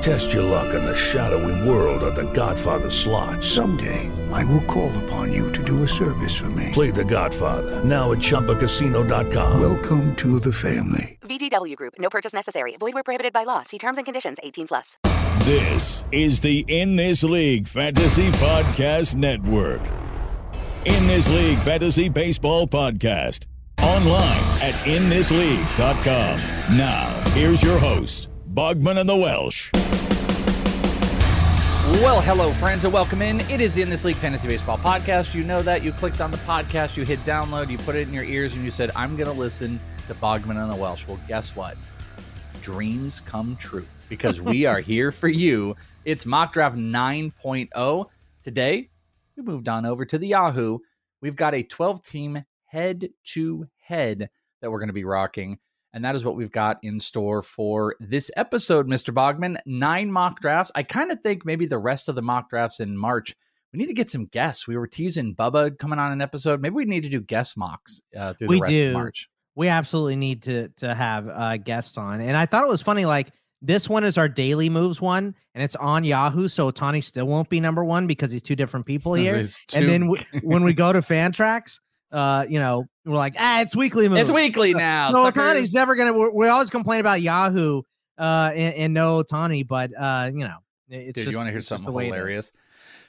Test your luck in the shadowy world of The Godfather slot. Someday, I will call upon you to do a service for me. Play The Godfather now at ChumbaCasino.com. Welcome to the family. VGW Group. No purchase necessary. Void where prohibited by law. See terms and conditions. 18 plus. This is the In This League Fantasy Podcast Network. In This League Fantasy Baseball Podcast. Online at inthisleague.com. Now, here's your hosts, Bogman and the Welsh. Well, hello, friends, and welcome in. It is in this league fantasy baseball podcast. You know that you clicked on the podcast, you hit download, you put it in your ears, and you said, "I'm going to listen to Bogman and the Welsh." Well, guess what? Dreams come true because we are here for you. It's mock draft 9.0. Today, we moved on over to the Yahoo. We've got a 12 team head to head that we're going to be rocking. And that is what we've got in store for this episode, Mr. Bogman. Nine mock drafts. I kind of think maybe the rest of the mock drafts in March, we need to get some guests. We were teasing Bubba coming on an episode. Maybe we need to do guest mocks uh, through we the rest do. of March. We absolutely need to to have uh, guests on. And I thought it was funny, like this one is our daily moves one, and it's on Yahoo. So Tani still won't be number one because he's two different people here. And then when we go to Fantrax, uh, you know, we're like, ah, it's weekly moves. It's weekly now. No, suckers. Ohtani's never gonna. We're, we always complain about Yahoo, uh, and, and no Ohtani, but uh, you know, it's Dude, just, you want to hear something the way it is. hilarious?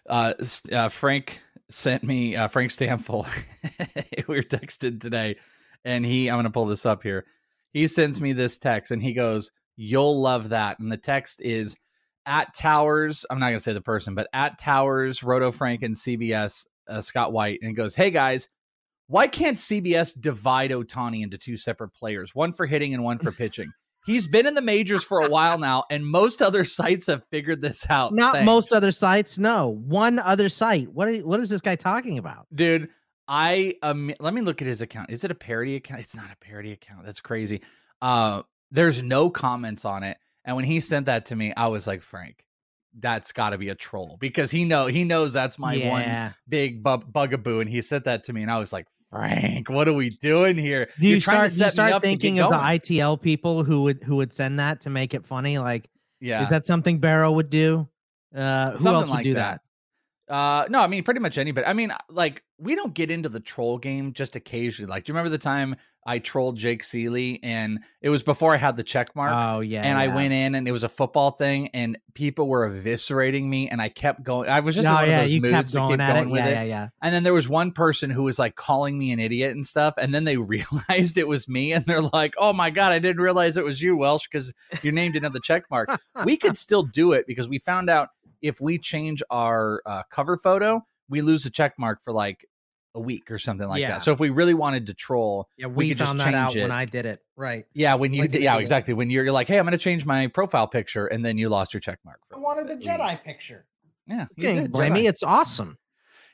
Uh, uh, Frank sent me uh, Frank Stampfel. we were texted today, and he. I'm going to pull this up here. He sends me this text, and he goes, "You'll love that." And the text is at Tout Wars. I'm not going to say the person, but at Tout Wars, Roto Frank, and CBS uh, Scott White, and he goes, "Hey guys." Why can't CBS divide Ohtani into two separate players, one for hitting and one for pitching? He's been in the majors for a while now, and most other sites have figured this out. Not Thanks. most other sites. No, one other site. What? Are, what is this guy talking about? dude. I um, let me look at his account. Is it a parody account? It's not a parody account. That's crazy. Uh, there's no comments on it. And when he sent that to me, I was like, Frank, that's got to be a troll because he know he knows that's my one big bu- bugaboo. And he sent that to me, and I was like, Frank, what are we doing here? Do you You're trying start, you start thinking of the. ITL people who would who would send that to make it funny? Like, yeah, is that something Barrow would do? Uh, who Something else would like do that. Uh, no, I mean pretty much anybody. I mean, like we don't get into the troll game just occasionally. Like, do you remember the time I trolled Jake Ciely and it was before I had the check mark? Oh yeah, and I went in and it was a football thing and people were eviscerating me and I kept going. I was just in No, one yeah, of those you moods kept going keep at going it. with Yeah, it. yeah, yeah. And then there was one person who was like calling me an idiot and stuff. And then they realized it was me and they're like, oh my God, I didn't realize it was you, Welsh, because your name didn't have the check mark. we could still do it because we found out if we change our uh, cover photo, we lose the check mark for like a week or something like Yeah. that. So if we really wanted to troll, Yeah, we we, could just found that out change when. I did it. Right. yeah, when you Like an yeah, exactly. When you're, you're like, hey, I'm going to change my profile picture, and then you lost your check mark. For I wanted the a. Jedi picture. Yeah, You did, blame Jedi. me. It's awesome.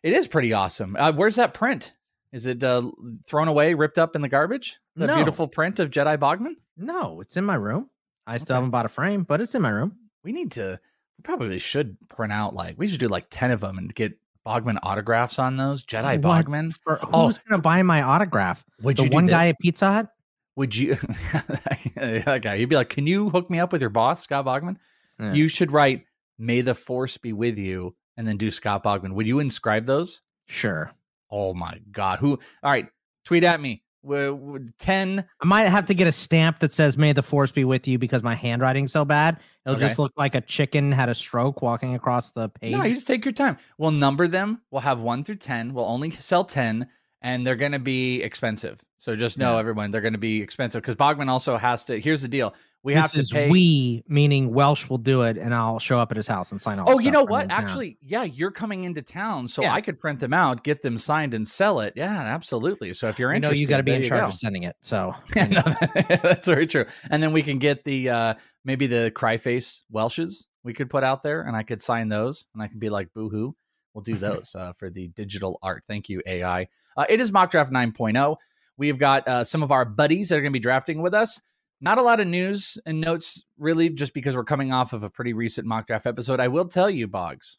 It is pretty awesome. Uh, where's that print? Is it uh, thrown away, ripped up in the garbage? The No. beautiful print of Jedi Bogman. No, it's in my room. I still haven't bought a frame, but it's in my room. We need to. We probably should print out like we should do like ten of them and get Bogman autographs on those Jedi oh, What? Bogman. For, Oh. who's gonna buy my autograph? Would the you one guy at Pizza Hut? Would you? that guy. You'd be like, "Can you hook me up with your boss, Scott Bogman?" Yeah. You should write, "May the Force be with you," and then do Scott Bogman. Would you inscribe those? Sure. Oh my God! Who? All right, tweet at me. W- w- Ten. I might have to get a stamp that says "May the Force be with you" because my handwriting's so bad. It'll Okay. just look like a chicken had a stroke walking across the page. No, you just take your time. We'll number them. We'll have one through ten. We'll only sell ten, and they're going to be expensive. So just know, Yeah. everyone, they're going to be expensive because Bogman also has to. Here's the deal: we this have to is pay. we meaning Welsh will do it, and I'll show up at his house and sign all. Oh, you know what? Actually, yeah, you're coming into town, so Yeah. I could print them out, get them signed, and sell it. Yeah, absolutely. So if you're know interested, you got to be in charge go. of sending it. So that's very true. And then we can get the uh maybe the cry face Welshes we could put out there, and I could sign those, and I can be like, boohoo. We'll do those uh, for the digital art. Thank you, AI. Uh, it is mock draft 9.0. We've got uh, some of our buddies that are going to be drafting with us. Not a lot of news and notes, really, just because we're coming off of a pretty recent mock draft episode. I will tell you, Boggs,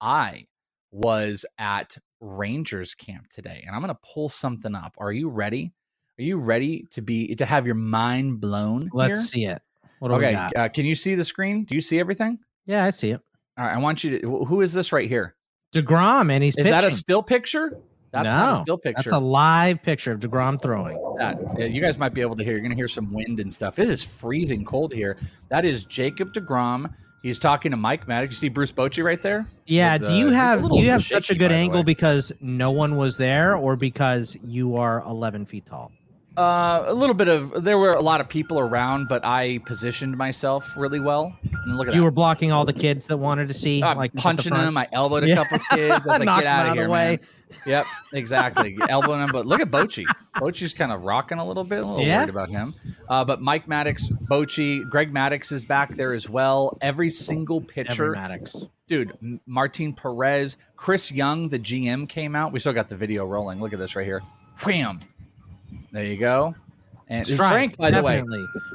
I was at Rangers camp today, and I'm going to pull something up. Are you ready? Are you ready to be to have your mind blown? let's here? see it. What do we Okay, got? uh, can you see the screen? Do you see everything? Yeah, I see it. All right, I want you to. Who is this right here? Degrom, and he's Is that a still picture? That's not a still picture. That's a live picture of Degrom throwing. that. You guys might be able to hear. You're going to hear some wind and stuff. It is freezing cold here. That is Jacob Degrom. He's talking to Mike Maddux. You see Bruce Bochy right there? Yeah. With Do you have you have such a good angle because no one was there, or because you are 11 feet tall? Uh, a little bit of. There were a lot of people around, but I positioned myself really well. And look at You that. were blocking all the kids that wanted to see, I'm like at the punching them. I elbowed a Yeah. couple kids. I was like, Knocked get out of here, way. man. Yep, exactly. Elbowing him, but look at Bochy. Bochy's kind of rocking a little bit. A little Yeah. worried about him. Uh, but Mike Maddux, Bochy, Greg Maddux is back there as well. Every single Every pitcher, Maddux. dude. Martin Perez, Chris Young, the GM came out. We still got the video rolling. Look at this right here. Wham! There you go. And Strike, Frank, by the way.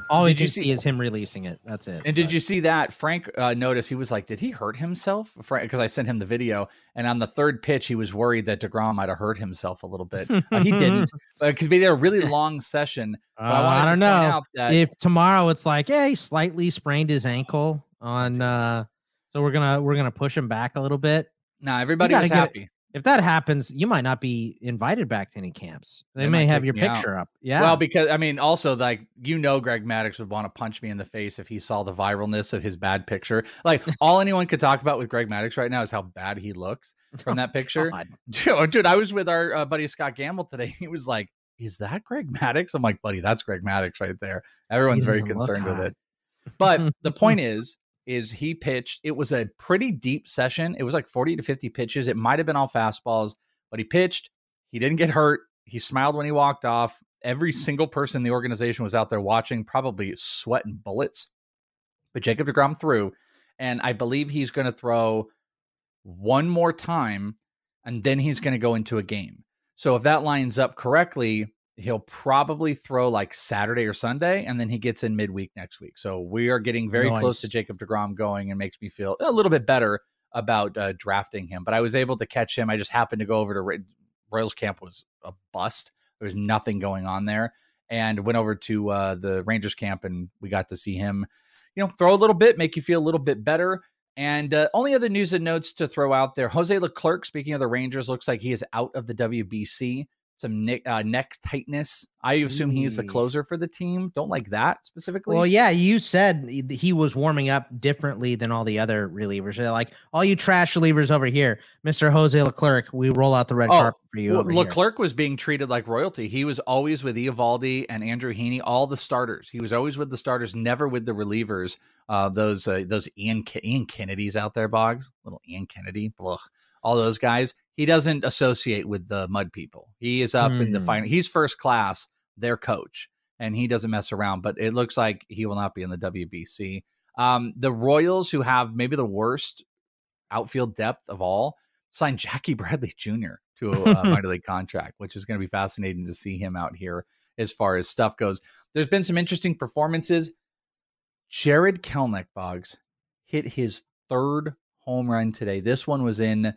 All did you see- is him releasing it. That's it. and did But- you see that? Frank uh, noticed he was like, "Did he hurt himself?" Because I sent him the video, and on the third pitch, he was worried that Degrom might have hurt himself a little bit. Uh, he didn't, But because we did a really long session. But Uh, wanted I don't know that- if tomorrow it's like, yeah, he slightly sprained his ankle on. uh So we're gonna we're gonna push him back a little bit. nah, everybody was it- happy. If that happens, you might not be invited back to any camps. They, They may have your me out. picture up. Yeah. Well, because I mean, also like you know, Greg Maddux would want to punch me in the face if he saw the viralness of his bad picture. Like all anyone could talk about with Greg Maddux right now is how bad he looks from that picture. Dude, dude, I was with our uh, buddy Scott Gamble today. He was like, "Is that Greg Maddux?" I'm like, "Buddy, that's Greg Maddox right there." Everyone's very concerned with it. But the point is, is he pitched. It was a pretty deep session. It was like 40 to 50 pitches. It might have been all fastballs, but he pitched. He didn't get hurt. He smiled when he walked off. Every mm-hmm. single person in the organization was out there watching, probably sweating bullets. But Jacob DeGrom threw, and I believe he's going to throw one more time, and then he's going to go into a game. So if that lines up correctly, he'll probably throw like Saturday or Sunday, and then he gets in midweek next week. So we are getting very close to Jacob DeGrom going, and makes me feel a little bit better about uh, drafting him. But I was able to catch him. I just happened to go over to Ro- Royals camp was a bust. There was nothing going on there, and went over to uh, the Rangers camp, and we got to see him. You know, throw a little bit, make you feel a little bit better. And uh, only other news and notes to throw out there. Jose Leclerc, speaking of the Rangers, looks like he is out of the WBC. Some neck, uh, neck tightness. I assume he's the closer for the team. Don't like that specifically. Well, yeah, you said he- was warming up differently than all the other relievers. They're like, all you trash relievers over here, Mr. Jose Leclerc, we roll out the red Oh, carpet for you. Well, over here." Leclerc was being treated like royalty. He was always with Eovaldi and Andrew Heaney, all the starters. He was always with the starters, never with the relievers. Uh, those uh, those Ian Ian Kennedy's out there, Boggs, little Ian Kennedy, blah, all those guys. He doesn't associate with the mud people. He is up in the Hmm. final. He's first class, their coach, and he doesn't mess around. But it looks like he will not be in the WBC. Um, the Royals, who have maybe the worst outfield depth of all, signed Jackie Bradley Jr. to a, a minor league contract, which is going to be fascinating to see him out here as far as stuff goes. There's been some interesting performances. Jarred Kelenic Boggs hit his third home run today. This one was in,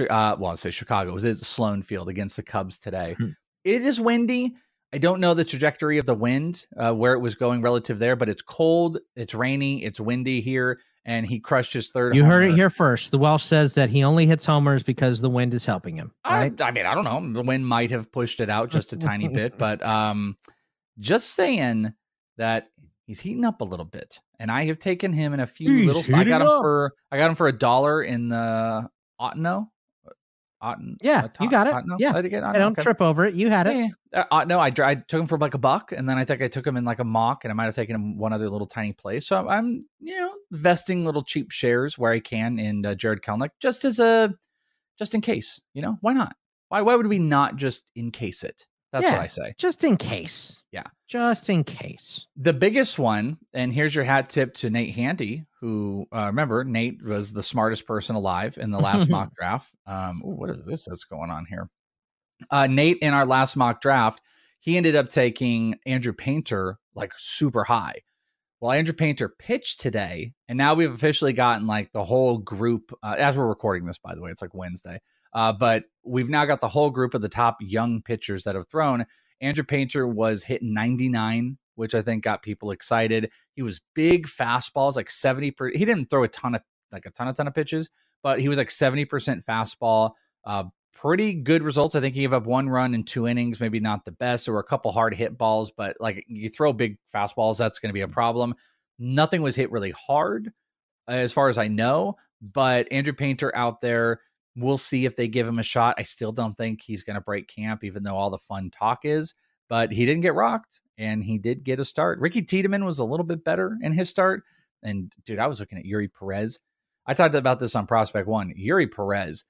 uh, well, I'll say Chicago. It was at Sloan Field against the Cubs today. Hmm. It is windy. I don't know the trajectory of the wind, uh, where it was going relative there, but it's cold, it's rainy, it's windy here, and he crushed his third. You heard it here first. The Welsh says that he only hits homers because the wind is helping him. I, Right? I mean, I don't know. The wind might have pushed it out just a tiny bit, but um, just saying that he's heating up a little bit, and I have taken him in a few He's little. I got him up. for I got him for a dollar in the Otno. Otten. Yeah, Otten- you got it. Yeah. I I don't Okay. trip over it. You had it. Yeah. Uh, uh, no, I, I took him for like a buck, and then I think I took him in like a mock, and I might have taken him one other little tiny place. So I'm, I'm you know, vesting little cheap shares where I can in uh, Jarred Kelenic, just as a, just in case. You know, why not? Why why would we not just encase it? That's Yeah. what I say. Just in case. Yeah. Just in case. The biggest one, and here's your hat tip to Nate Handy, who uh, remember Nate was the smartest person alive in the last mock draft. Um, ooh, what is this that's going on here? Uh, Nate in our last mock draft, he ended up taking Andrew Painter like super high. Well, Andrew Painter pitched today, and now we've officially gotten like the whole group. Uh, as we're recording this, by the way, it's like Wednesday. Uh, but we've now got the whole group of the top young pitchers that have thrown. Andrew Painter was hitting 99, which I think got people excited. He was big fastballs, like 70 per. He didn't throw a ton of like a ton of ton of pitches, but he was like 70% fastball. Uh, pretty good results. I think he gave up one run in two innings, maybe not the best. There were a couple hard hit balls, but like you throw big fastballs, that's going to be a problem. Nothing was hit really hard, as far as I know. But Andrew Painter out there, we'll see if they give him a shot. I still don't think he's going to break camp, even though all the fun talk is. But he didn't get rocked, and he did get a start. Ricky Tiedemann was a little bit better in his start. And dude, I was looking at Eury Perez. I talked about this on Prospect One. Eury Perez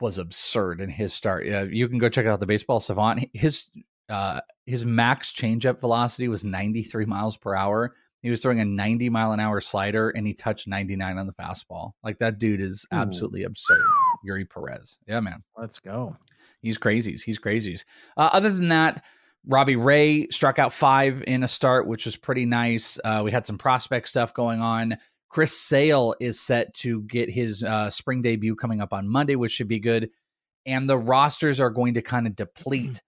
was absurd in his start. Uh, you can go check out the Baseball Savant. His uh, his max changeup velocity was 93 miles per hour. He was throwing a 90 mile an hour slider, and he touched 99 on the fastball. Like that dude is Ooh. absolutely absurd. Eury Perez. Yeah, man. Let's go. He's crazies. He's crazies. Uh, other than that, Robbie Ray struck out five in a start, which was pretty nice. Uh, we had some prospect stuff going on. Chris Sale is set to get his uh, spring debut coming up on Monday, which should be good. And the rosters are going to kind of deplete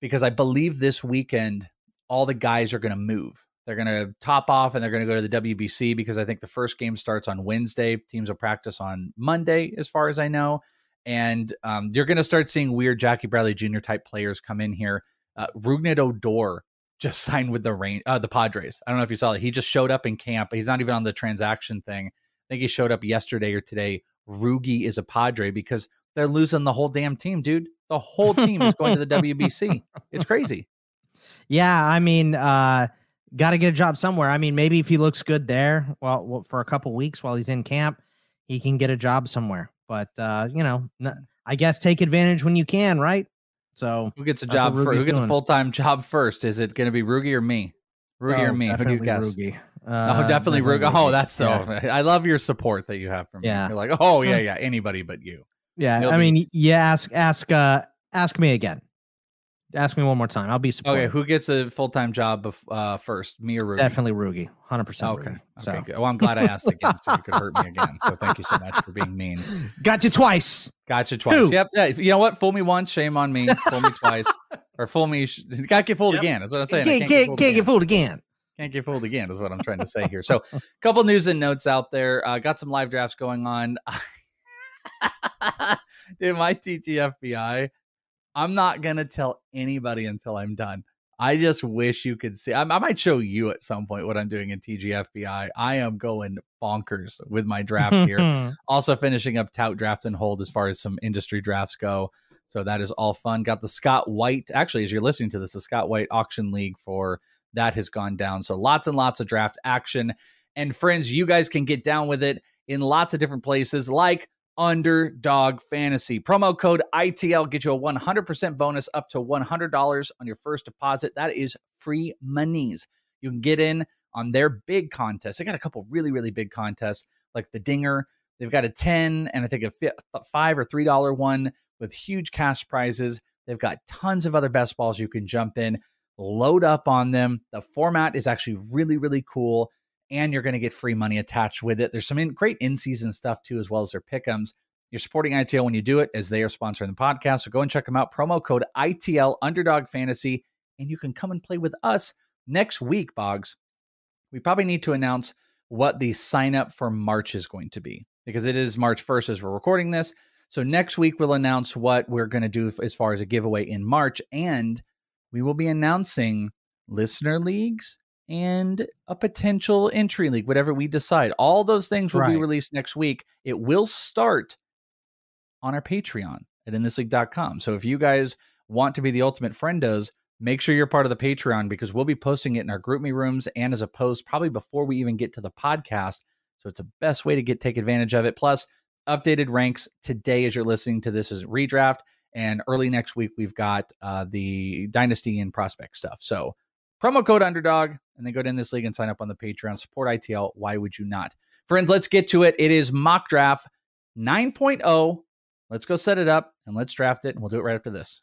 because I believe this weekend all the guys are going to move. They're going to top off and they're going to go to the WBC because I think the first game starts on Wednesday. Teams will practice on Monday, as far as I know. And um, you're going to start seeing weird Jackie Bradley Jr. type players come in here. Uh, Rougned Odor just signed with the rain, uh, the Padres. I don't know if you saw that. He just showed up in camp. He's not even on the transaction thing. I think he showed up yesterday or today. Rugi is a Padre because they're losing the whole damn team, dude. The whole team is going to the WBC. It's crazy. Yeah, I mean, uh, got to get a job somewhere. I mean, maybe if he looks good there, well, for a couple weeks while he's in camp, he can get a job somewhere. But uh, you know, I guess take advantage when you can, right? So Who gets a job first? Who gets a full time job first? Is it going to be Rugi or me? Rugi Oh, or me? Who do you guess? Rugi. oh, Uh, definitely Rugi. Oh, that's so. Yeah. I love your support that you have from me. Yeah. You're like, oh yeah, yeah, anybody but you. Yeah, He'll I be- mean, yeah. Ask, ask, uh, ask me again. Ask me one more time. I'll be supportive. Okay, who gets a full time job bef- uh, first? Me or Rugi? Definitely Rugi. Hundred percent. Okay. Okay. So Good. Well, I'm glad I asked again, so you could hurt me again. So thank you so much for being mean. got you twice. Got you twice. Two. Yep. Yeah. You know what? Fool me once, shame on me. Fool me twice, or fool me. Sh- got get fooled Yep. again. That's what I'm saying. Can't, can't, can't get fooled again. Can't get fooled again is what I'm trying to say here. So, a couple news and notes out there. Uh, got some live drafts going on. Dude, my TGFBI. I'm not gonna tell anybody until I'm done. I just wish you could see. I, I might show you at some point what I'm doing in TGFBI. I am going bonkers with my draft here. also finishing up tout draft and hold as far as some industry drafts go. So that is all fun. Got the Scott White. Actually, as you're listening to this, the Scott White auction league for that has gone down. So lots and lots of draft action. And friends, you guys can get down with it in lots of different places like Underdog Fantasy. Promo code ITL get you a 100% bonus up to $100 on your first deposit. That is free monies. You can get in on their big contest. They got a couple really, really big contests like the Dinger. They've got a 10 and I think a fi- five or three dollar one with huge cash prizes. They've got tons of other best balls you can jump in, load up on them. The format is actually really, really cool. And you're going to get free money attached with it. There's some in, great in season stuff too, as well as their pickums. You're supporting ITL when you do it, as they are sponsoring the podcast. So go and check them out. Promo code ITL Underdog Fantasy, and you can come and play with us next week, Boggs. We probably need to announce what the sign up for March is going to be because it is March 1st as we're recording this. So next week we'll announce what we're going to do as far as a giveaway in March, and we will be announcing listener leagues and a potential entry league, whatever we decide. All those things will be released next week. It will start on our Patreon at inthisleague.com. So if you guys want to be the ultimate friendos, make sure you're part of the Patreon because we'll be posting it in our GroupMe rooms and as a post probably before we even get to the podcast. So it's the best way to get take advantage of it. Plus, updated ranks today as you're listening to this is redraft. And early next week, we've got uh, the dynasty and prospect stuff. So promo code underdog, and then go to in this league and sign up on the Patreon. Support ITL. Why would you not? Friends, let's get to it. It is mock draft 9.0. Let's go set it up and let's draft it. And we'll do it right after this.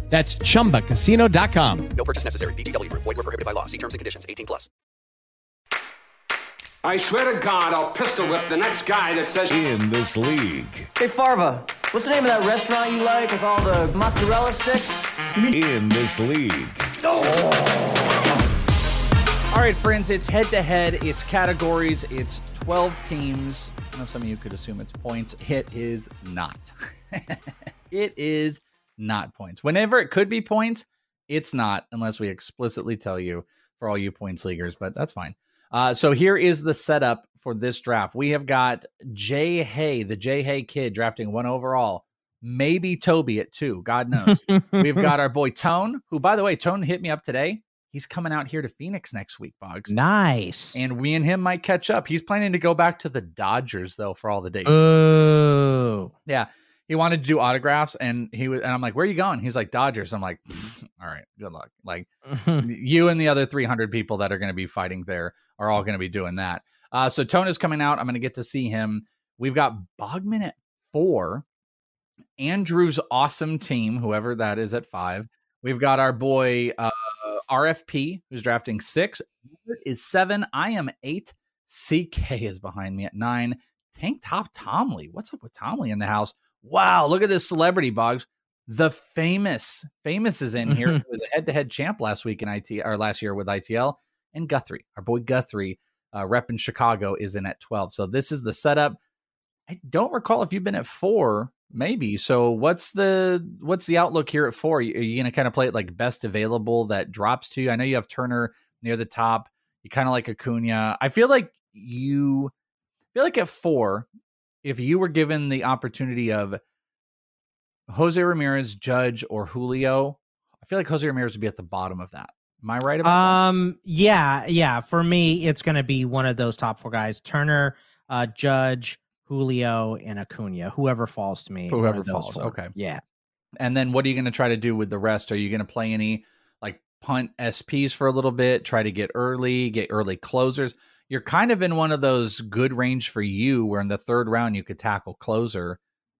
That's chumbacasino.com. No purchase necessary. VGW Group. Void were prohibited by law. See terms and conditions. 18 plus. I swear to God, I'll pistol whip the next guy that says In this league. Hey Farva, what's the name of that restaurant you like with all the mozzarella sticks? In this league. All right, friends, it's head to head, it's categories, it's 12 teams. I know some of you could assume it's points. It is not. it is not points. Whenever it could be points, it's not, unless we explicitly tell you for all you points leaguers, but that's fine. Uh, so here is the setup for this draft. We have got Jay Hay, the Jay Hay kid, drafting one overall. Maybe Toby at two. God knows. We've got our boy Tone, who, by the way, Tone hit me up today. He's coming out here to Phoenix next week, Boggs. Nice. And we and him might catch up. He's planning to go back to the Dodgers though for all the days. Oh. yeah. He wanted to do autographs and he was and I'm like, "Where are you going?" He's like, "Dodgers." I'm like, "All right, good luck." Like you and the other 300 people that are going to be fighting there are all going to be doing that. Uh, so Tone is coming out. I'm going to get to see him. We've got Bogman at four, Andrew's awesome team, whoever that is at five. We've got our boy uh, RFP, who's drafting six, Robert is seven. I am eight. CK is behind me at nine. Tank Top Tomley. What's up with Tomley in the house? Wow, look at this celebrity bogs. The famous, famous is in here. He was a head-to-head champ last week in IT or last year with ITL. And Guthrie, our boy Guthrie, uh, rep in Chicago, is in at 12. So this is the setup. I don't recall if you've been at four, maybe. So what's the what's the outlook here at four? Are you, you gonna kind of play it like best available that drops to you? I know you have Turner near the top. You kind of like Acuna. I feel like you feel like at four, if you were given the opportunity of Jose Ramirez, Judge, or Julio, I feel like Jose Ramirez would be at the bottom of that. Am I right about Um, yeah, yeah. For me, it's going to be one of those top four guys: Turner, uh, Judge, Julio, and Acuna. Whoever falls to me. Whoever falls, four. okay. Yeah. And then what are you going to try to do with the rest? Are you going to play any like punt SPs for a little bit, try to get early, get early closers? You're kind of in one of those good range for you where in the third round you could tackle closer.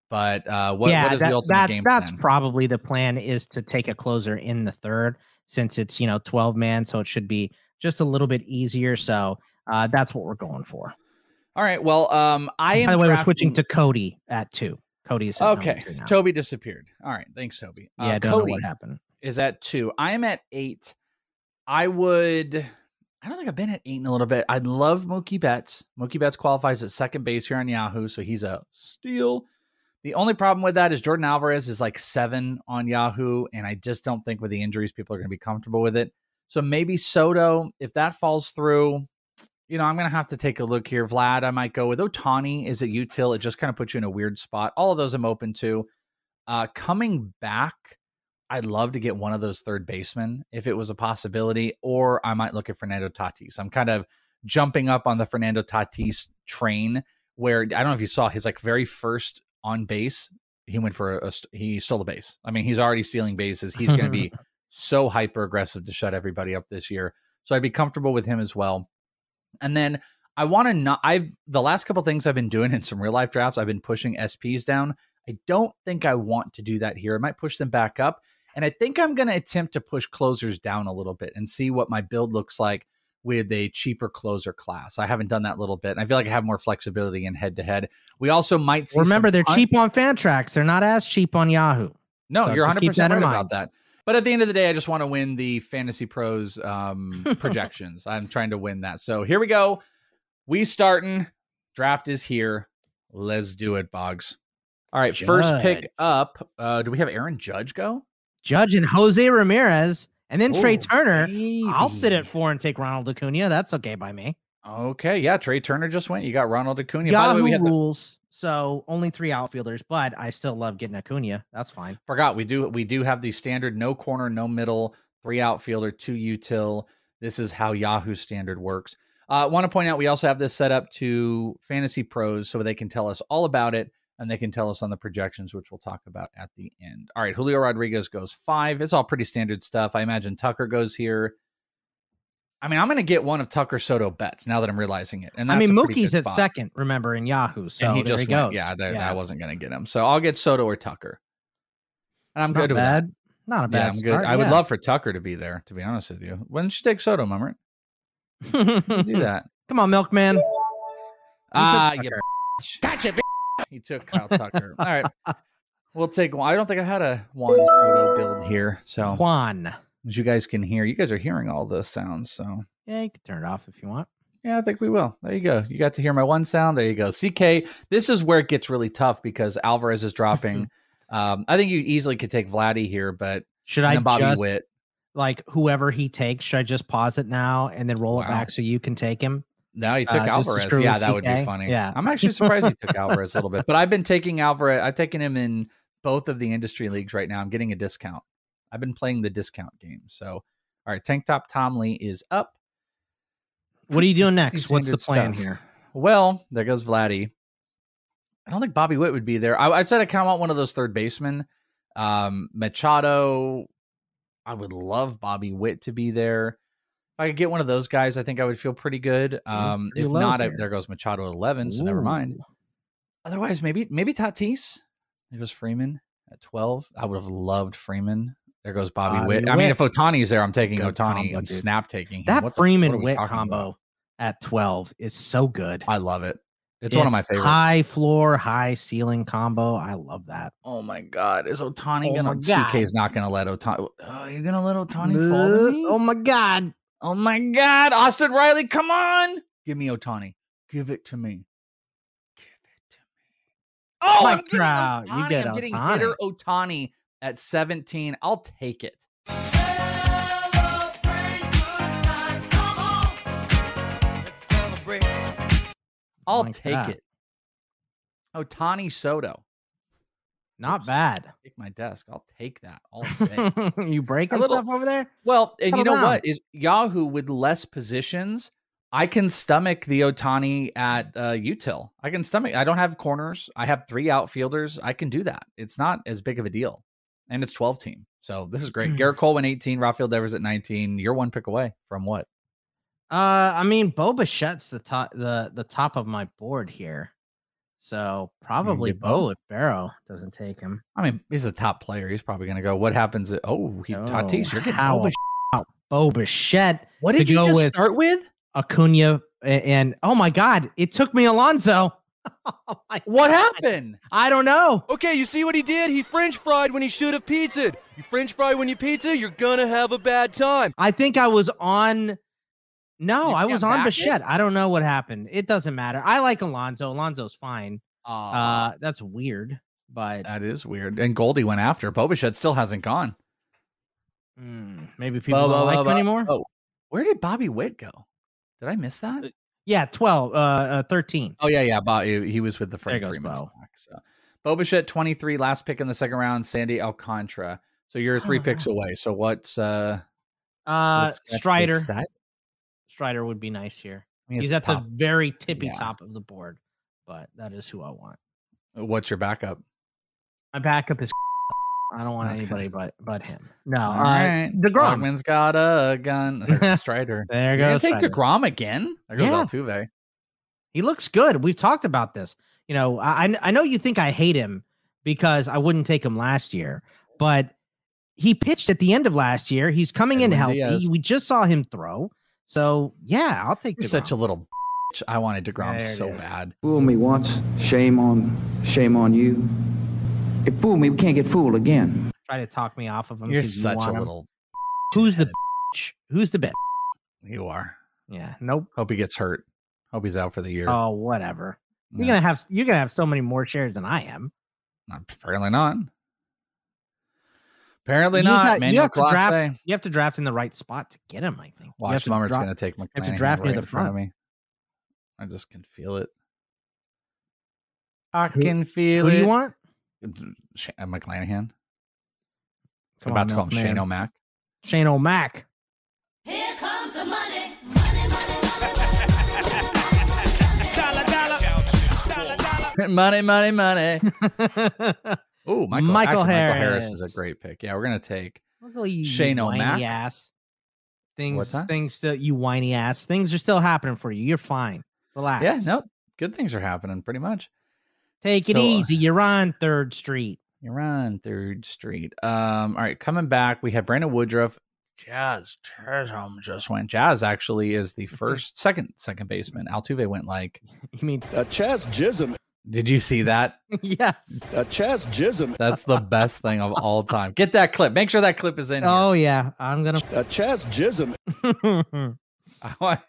But uh, what, yeah, what is that- the ultimate that- game That's plan? probably the plan is to take a closer in the third since it's you know 12 man, so it should be just a little bit easier. So uh, that's what we're going for. All right. Well, um, I am. By the way, we're switching to Cody at two. Cody is Okay. Toby disappeared. All right. Thanks, Toby. Yeah, Uh, don't know Cody what happened. is at two. I am at eight. I would. I don't think I've been at eight in a little bit. I'd love Mookie Betts. Mookie Betts qualifies at second base here on Yahoo, so he's a steal. The only problem with that is Yordan Alvarez is like seven on Yahoo, and I just don't think with the injuries people are going to be comfortable with it. So maybe Soto, if that falls through, you know, I'm going to have to take a look here. Vlad, I might go with Ohtani is at util. It just kind of puts you in a weird spot. All of those I'm open to. Uh, coming back, I'd love to get one of those third basemen if it was a possibility, or I might look at Fernando Tatis. I'm kind of jumping up on the Fernando Tatis train where I don't know if you saw his like very first on base. He went for a, he stole a base. I mean, he's already stealing bases. He's going to be so hyper aggressive to shut everybody up this year. So I'd be comfortable with him as well. And then I want to not. I've the last couple things I've been doing in some real life drafts. I've been pushing SPs down. I don't think I want to do that here. I might push them back up, and I think I'm going to attempt to push closers down a little bit and see what my build looks like with a cheaper closer class. I haven't done that little bit. And I feel like I have more flexibility in head to head. We also might see. Remember, they're punt- cheap on Fantrax. They're not as cheap on Yahoo. No, So you're just 100 keep that right mind. about that. But at the end of the day, I just want to win the Fantasy Pros um, projections. I'm trying to win that. So here we go. We starting. Draft is here. Let's do it, Boggs. All right, first pick up. Uh, do we have Aaron Judge go? Judge and Jose Ramirez, and then Trea Oh, Turner. I'll sit at four and take Ronald Acuna. That's okay by me. Okay, yeah. Trea Turner just went. You got Ronald Acuna. By the way, Yahoo we had the, rules, so only three outfielders, but I still love getting Acuna. That's fine. forgot we do we do have the standard no corner, no middle, three outfielder, two util. This is how Yahoo standard works. I uh, want to point out we also have this set up to Fantasy Pros so they can tell us all about it and they can tell us on the projections, which we'll talk about at the end. All right, Julio Rodriguez goes five. It's all pretty standard stuff. I imagine Tucker goes here. I mean, I'm going to get one of Tucker Soto Betts now that I'm realizing it. And I mean, Mookie's at spot. second, remember, in Yahoo. So and he there just he goes. Yeah, that, Yeah. I wasn't going to get him. So I'll get Soto or Tucker. And I'm Not good with that. bad. Not a bad Yeah, I'm good. start, I would love for Tucker to be there, to be honest with you. Why don't you take Soto, Mummer? Do that. Come on, Milkman. Ah, Tucker. you gotcha. He took Kyle Tucker. All right. We'll take one. I don't think I had a Juan Soto build here. So Juan. as you guys can hear, you guys are hearing all the sounds. So Yeah, you can turn it off if you want. yeah, I think we will. There you go. You got to hear my one sound. There you go. CK. This is where it gets really tough because Alvarez is dropping. um, I think you easily could take Vladdy here, but Should I Bobby just Witt. like whoever he takes? Should I just pause it now and then roll it back so you can take him? No, he took Uh, Alvarez. Yeah, that would be funny. Yeah. I'm actually surprised he took Alvarez a little bit, but I've been taking Alvarez. I've taken him in both of the industry leagues right now. I'm getting a discount. I've been playing the discount game. So, all right, Tank Top Tom Lee is up. What are you doing next? What's the plan stuff. here? Well, there goes Vladdy. I don't think Bobby Witt would be there. I, I said I kind of want one of those third basemen. Um, Machado. I would love Bobby Witt to be there. I could get one of those guys, I think I would feel pretty good. Um, pretty if not, I, there goes Machado at eleven. So never mind. Otherwise, maybe maybe Tatis. There goes Freeman at twelve. I would have loved Freeman. There goes Bobby, Witt. I mean, if Ohtani's there, I'm taking Good Ohtani combo, and dude. snap taking him. That What the- what are Freeman we Witt combo about? at 12 is so good. I love it. It's, one of my favorites. High floor, high ceiling combo. I love that. Oh my God! Is Ohtani Oh gonna? CK's not gonna let Ohtani. Oh, you're gonna let Ohtani fall? Oh my god. Oh my God! Austin Riley, come on! Give me Ohtani. Give it to me. Give it to me. Oh, Mike I'm getting Trout, you get I'm getting Ohtani. hitter Ohtani at 17. I'll take it. I'll Like take that. it. Ohtani Soto. Not Oops. bad. Take my desk. I'll take that all day. you breaking little- stuff over there? Well, and you know down. what is Yahoo with less positions. I can stomach the Ohtani at uh, util. I can stomach. I don't have corners. I have three outfielders. I can do that. It's not as big of a deal, and it's twelve team. So this is Hmm. great. Gerrit Cole went eighteen. Rafael Devers at nineteen. You're one pick away from what? Uh I mean Bo Bichette's the top the the top of my board here. So probably Bo? Bo if Barrow doesn't take him. I mean, he's a top player. He's probably going to go. What happens? At, oh, he oh, Tatis. You're getting how about Boba What did you just with start with? Acuna a- and oh my god, it took me Alonso. Oh What God. happened? I don't know. Okay, you see what he did? He French fried when he should have pizzaed. You French fry when you pizza, you're gonna have a bad time. I think I was on. No, You I was on back Bichette. I don't know what happened. It doesn't matter. I like Alonso. Alonso's fine. Aw. Uh, that's weird, but that is weird. And Goldie went after. Bo Bichette still hasn't gone. mm, maybe people Bo- don't bo- like bo- him anymore. Oh, where did Bobby Witt go? Did I miss that? Yeah, twelve, uh, uh thirteen. Oh yeah, yeah. Bob, he was with the Frank Freeman Bo. stock. So twenty three, last pick in the second round. Sandy Alcantara. So you're three picks away. So what's uh? Uh, Strider. Strider would be nice here. I mean, He's at top- the very tippy yeah. top of the board, but that is who I want. What's your backup? My backup is. I don't want Okay. anybody but but him. No, All uh, right, Degrom. Dogman's got a gun. There's Strider. There goes take. Degrom again. There goes Yeah. Altuve. He looks good. We've talked about this. You know, I I- know you think I hate him because I wouldn't take him last year, but he pitched at the end of last year. He's coming in healthy. Diaz. We just saw him throw. So yeah, I'll take You're DeGrom. such a little. bitch. I wanted Degrom There so is. bad. Fool me once, shame on, shame on you. If fool me, we can't get fooled again. Try to talk me off of him. You're such want a him. little. Who's the bitch? Who's the bitch? You are. Yeah. Nope. Hope he gets hurt. Hope he's out for the year. Oh, whatever. You're gonna have you're gonna have so many more shares than I am. Apparently not. Apparently You not. have- you have to draft. Clase. You have to draft in the right spot to get him. I think. Watch to Mummer's going to take you McClanahan have to draft right near the in front of me. I just can feel it. I Who- can feel Who it. do you want? Sh- uh, McClanahan. Come about on, to call him Shane O'Mac. Shane O'Mac. Here comes the money. Money, money, money. money, money, money. Oh, Michael, Michael Michael Harris is a great pick. Yeah, we're gonna take Look at you, Shane you whiny O'Mac. ass. Things, What's that? things still, you whiny ass. Things are still happening for you. You're fine. Relax. Yeah, no, good things are happening pretty much. Take it So, uh, easy. You're on Third Street. You're on Third Street. Um, all right, coming back, we have Brandon Woodruff. Jazz Chisholm just went. Jazz actually is the first, second, second baseman. Altuve went like. You mean uh, Chaz Jism? Did you see that? yes. Uh, Chaz Jism. That's the best thing of all time. Get that clip. Make sure that clip is in. Oh yeah, I'm gonna. Uh, Chaz Jism. I want,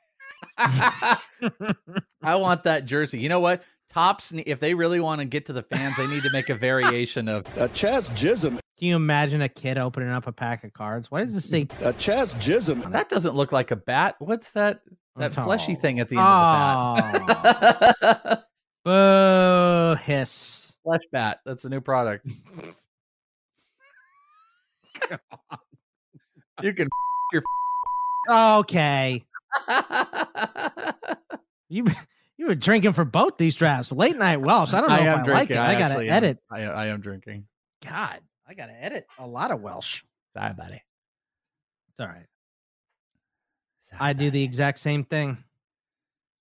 I want that jersey. You know what? Topps, if they really want to get to the fans, they need to make a variation of Uh, Chaz Jism. Can you imagine a kid opening up a pack of cards? Why does this say? Uh, Chaz Jism. that. Doesn't look like a bat. What's that? That Oh. fleshy thing at the end of the bat. Boo hiss. Flesh bat. That's a new product. you can your Okay. you you were drinking for both these drafts. Late night Welsh. I don't know if I like it. I, gotta actually am. edit. I, I am drinking. God, I gotta edit a lot of Welsh. Sorry, buddy. It's all right. I do the exact same thing.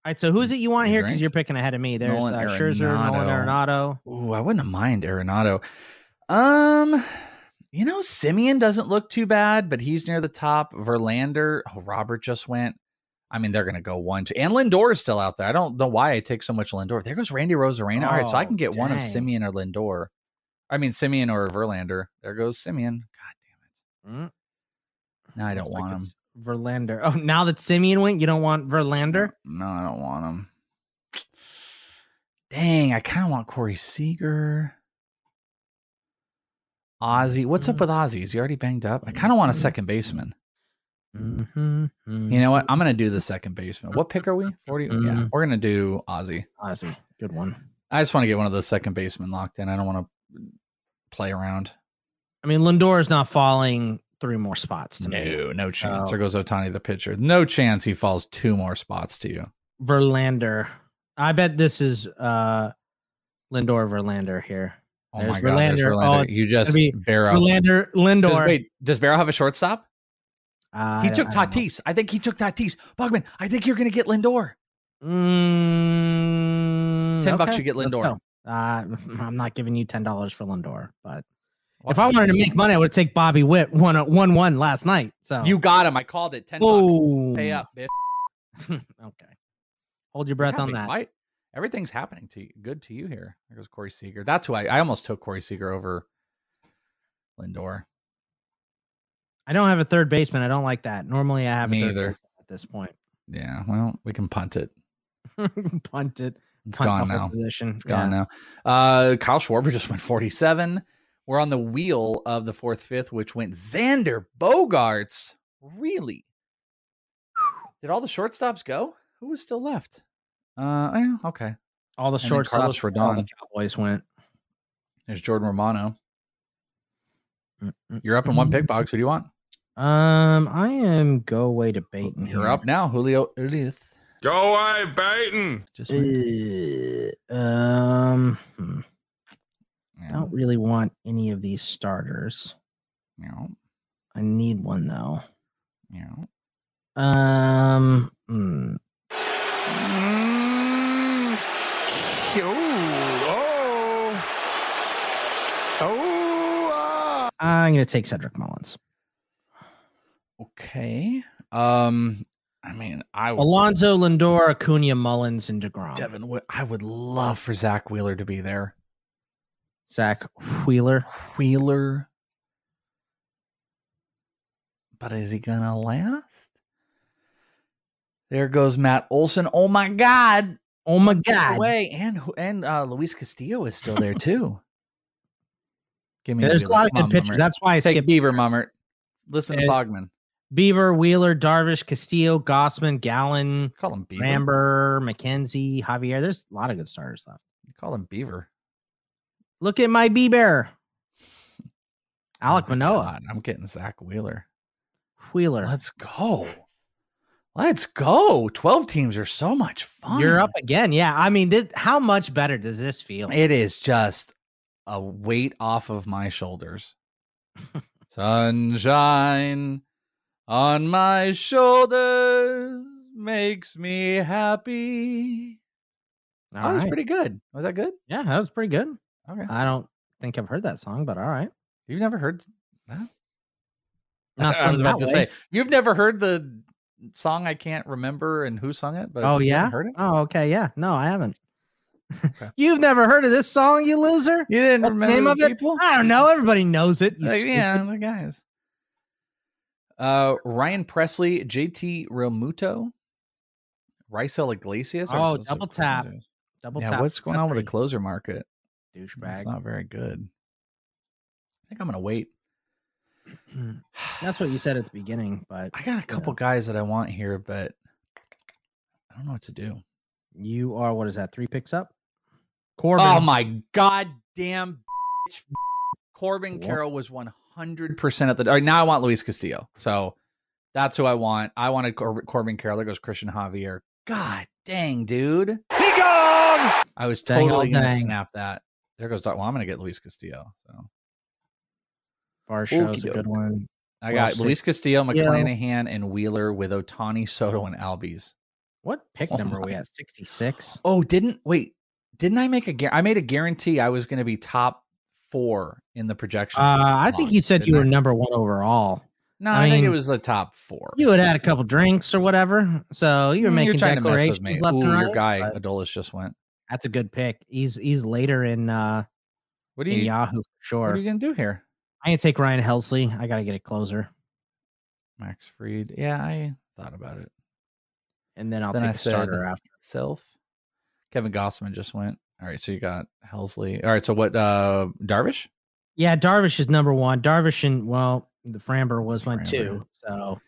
All right, so who's it you want here? Because you're picking ahead of me. There's Nolan uh, Scherzer, Nolan Arenado. Ooh, I wouldn't mind Arenado. Um, you know, Semien doesn't look too bad, but he's near the top. Verlander, oh, Robert just went. I mean, they're going to go one, two, and Lindor is still out there. I don't know why I take so much Lindor. There goes Randy Arozarena. All right, so I Oh, can get one of. Semien or Lindor. I mean, Semien or Verlander. There goes Semien. God damn it. Mm. No, I don't Looks like want him. Verlander. Oh, now that Semien went, you don't want Verlander? No, I don't want him. Dang, I kind of want Corey Seager. Ozzy. What's up with Ozzy? Is he already banged up? I kind of want a second baseman. Mm-hmm. You know what? I'm going to do the second baseman. What pick are we? 40? Yeah, Mhm. we're going to do Ozzy. Ozzy, good one. I just want to get one of the second basemen locked in. I don't want to play around. I mean, Lindor is not falling three more spots to me. No, no chance. There goes Ohtani, the pitcher. No chance he falls two more spots to you. Verlander. I bet this is uh Lindor Verlander here. Oh There's my God, there's Verlander. Oh, You just be Barrow. Verlander Lindor. Does, wait, does Barrow have a shortstop? Uh, He I- took I. Tatis. I think he took Tatis. Bogman, I think you're going to get Lindor. Mm, 10 bucks you get Lindor. Uh, I'm not giving you ten dollars for Lindor, but if I wanted to make money, I would take Bobby Witt one one one last night. So You got him. I called it. 10 bucks. Pay up, bitch. okay. Hold your breath on that. Why- Everything's happening to you. Good to you here. There goes Corey Seager. That's who I, I almost took Corey Seager over Lindor. I don't have a third baseman. I don't like that. Normally, I have Me a third either. at this point. Yeah, well, we can punt it. Punt it. It's Punt gone now. Position. It's gone now. Uh, Kyle Schwarber just went 47. We're on the wheel of the fourth, fifth, which went Xander Bogaerts. Really? Did all the shortstops go? Who was still left? Uh, yeah, okay. All the And then short Carlos stops. All the Cowboys went. There's Jordan Romano. You're up in one pick box. Who do you want? Um, I am go away to Baton. You're up now, Julio Urias. Go away, Baton. Just Uh, um, hmm. I Yeah. don't really want any of these starters. Yeah. I need one though. Yeah. Um, hmm. Oh, oh, I'm gonna take Cedric Mullins. Okay. Um, I mean, I would, Alonso Lindor, Acuna, Mullins, and Degrom. Devin. Wood- I would love for Zack Wheeler to be there. Zack Wheeler. Wheeler. but is he gonna last? There goes Matt Olson. Oh my God! Oh my God! Way. and and uh, Luis Castillo is still there too. Give me. Yeah, there's a lot of good pitchers. That's why I take skipped Bieber, Mummert. Listen to Uh, Bogman. Bieber, Wheeler, Darvish, Castillo, Gausman, Gallen, Call him Bieber. Ramber, McKenzie, Javier. There's a lot of good starters left. You call him Beaver. Look at my B Bear. Alek Oh Manoah, God, I'm getting Zack Wheeler. Wheeler. Let's go. Let's go. 12 teams are so much fun. You're up again. Yeah. I mean, this, how much better does this feel? It is just a weight off of my shoulders. Sunshine on my shoulders makes me happy. All that was pretty good. Was that good? Yeah, that was pretty good. Okay. I don't think I've heard that song, but all right. You've never heard that? Not I was about to way. say you've never heard the song I can't remember and who sung it, but Oh yeah. heard it. Oh okay. Yeah. No, I haven't. You've never heard of this song, you loser? You didn't What's the remember name the of it? people? I don't know. Everybody knows it. Like, yeah, the guys. Uh, Ryan Pressly, JT Realmuto, Raisel Iglesias. Oh, double tap. Double yeah, tap. what's going on with the closer market? It's Douchebag. not very good. I think I'm gonna wait. Mm-hmm. That's what you said at the beginning, but I got a couple guys that I want here, but I don't know what to do. you are what is that? Three picks up? Oh Corbin. Oh my goddamn bitch. Corbin What? Carroll was 100% at the. Right, now I want Luis Castillo. So that's who I want. I wanted Cor- Corbin Carroll. There goes Christian Javier. God dang, dude. Be gone. I was oh, totally going to snap that. There goes. Well, I'm going to get Luis Castillo. So Bar show's a good one. I Well, got Luis Castillo, Yeah. McClanahan, and Wheeler with Ohtani, Soto, and Albies. What pick Oh number are my- we at? 66. Oh, didn't wait? Didn't I make a? I made a guarantee I was going to be top four in the projections. Uh, I think you said you were I? number one overall. No, I I, think it was the top four. You had had a couple drinks or whatever, so you were Mm, making You're trying to mess declarations with me. left Ooh, and right. your guy Adolis just went. That's a good pick. He's he's later in uh What in you? Yahoo for sure. What are you gonna do here, I'm gonna take Ryan Helsley. I gotta get a closer, Max Fried? Yeah, I thought about it. and then I'll then take I a starter after. self. Kevin Gausman just went. All right, so you got Helsley. All right, so what? uh Darvish. Yeah, Darvish is number one. Darvish and well, the Framber was one too. So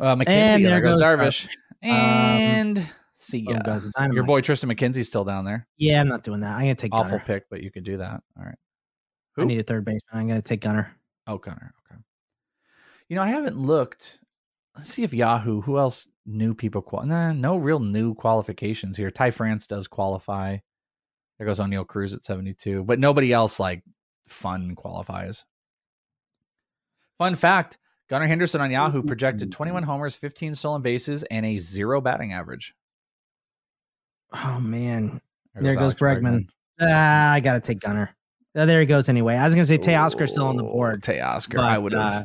Uh, McKenzie. And there there goes goes Darvish. Um, And see boom ya. goes Your boy Tristan McKenzie's still down there. yeah, I'm not doing that. I'm gonna take Awful Gunnar. pick, but you could do that. All right. I Who? need a third baseman. I'm gonna take Gunnar. Oh, Gunnar. Okay. You know, I haven't looked. Let's see if Yahoo. Who else? New people. Qual- nah, no real new qualifications here. Ty France does qualify. There goes Oneil Cruz at seventy-two, but nobody else like fun qualifies. Fun fact: Gunnar Henderson on Yahoo projected twenty-one homers, fifteen stolen bases, and a zero batting average. Oh man, There there goes goes Alex Bregman. Ah, I gotta take Gunnar. Uh, there he goes. Anyway, I was gonna say Teoscar's still on the Oh, board. Teoscar, I but, would have. uh,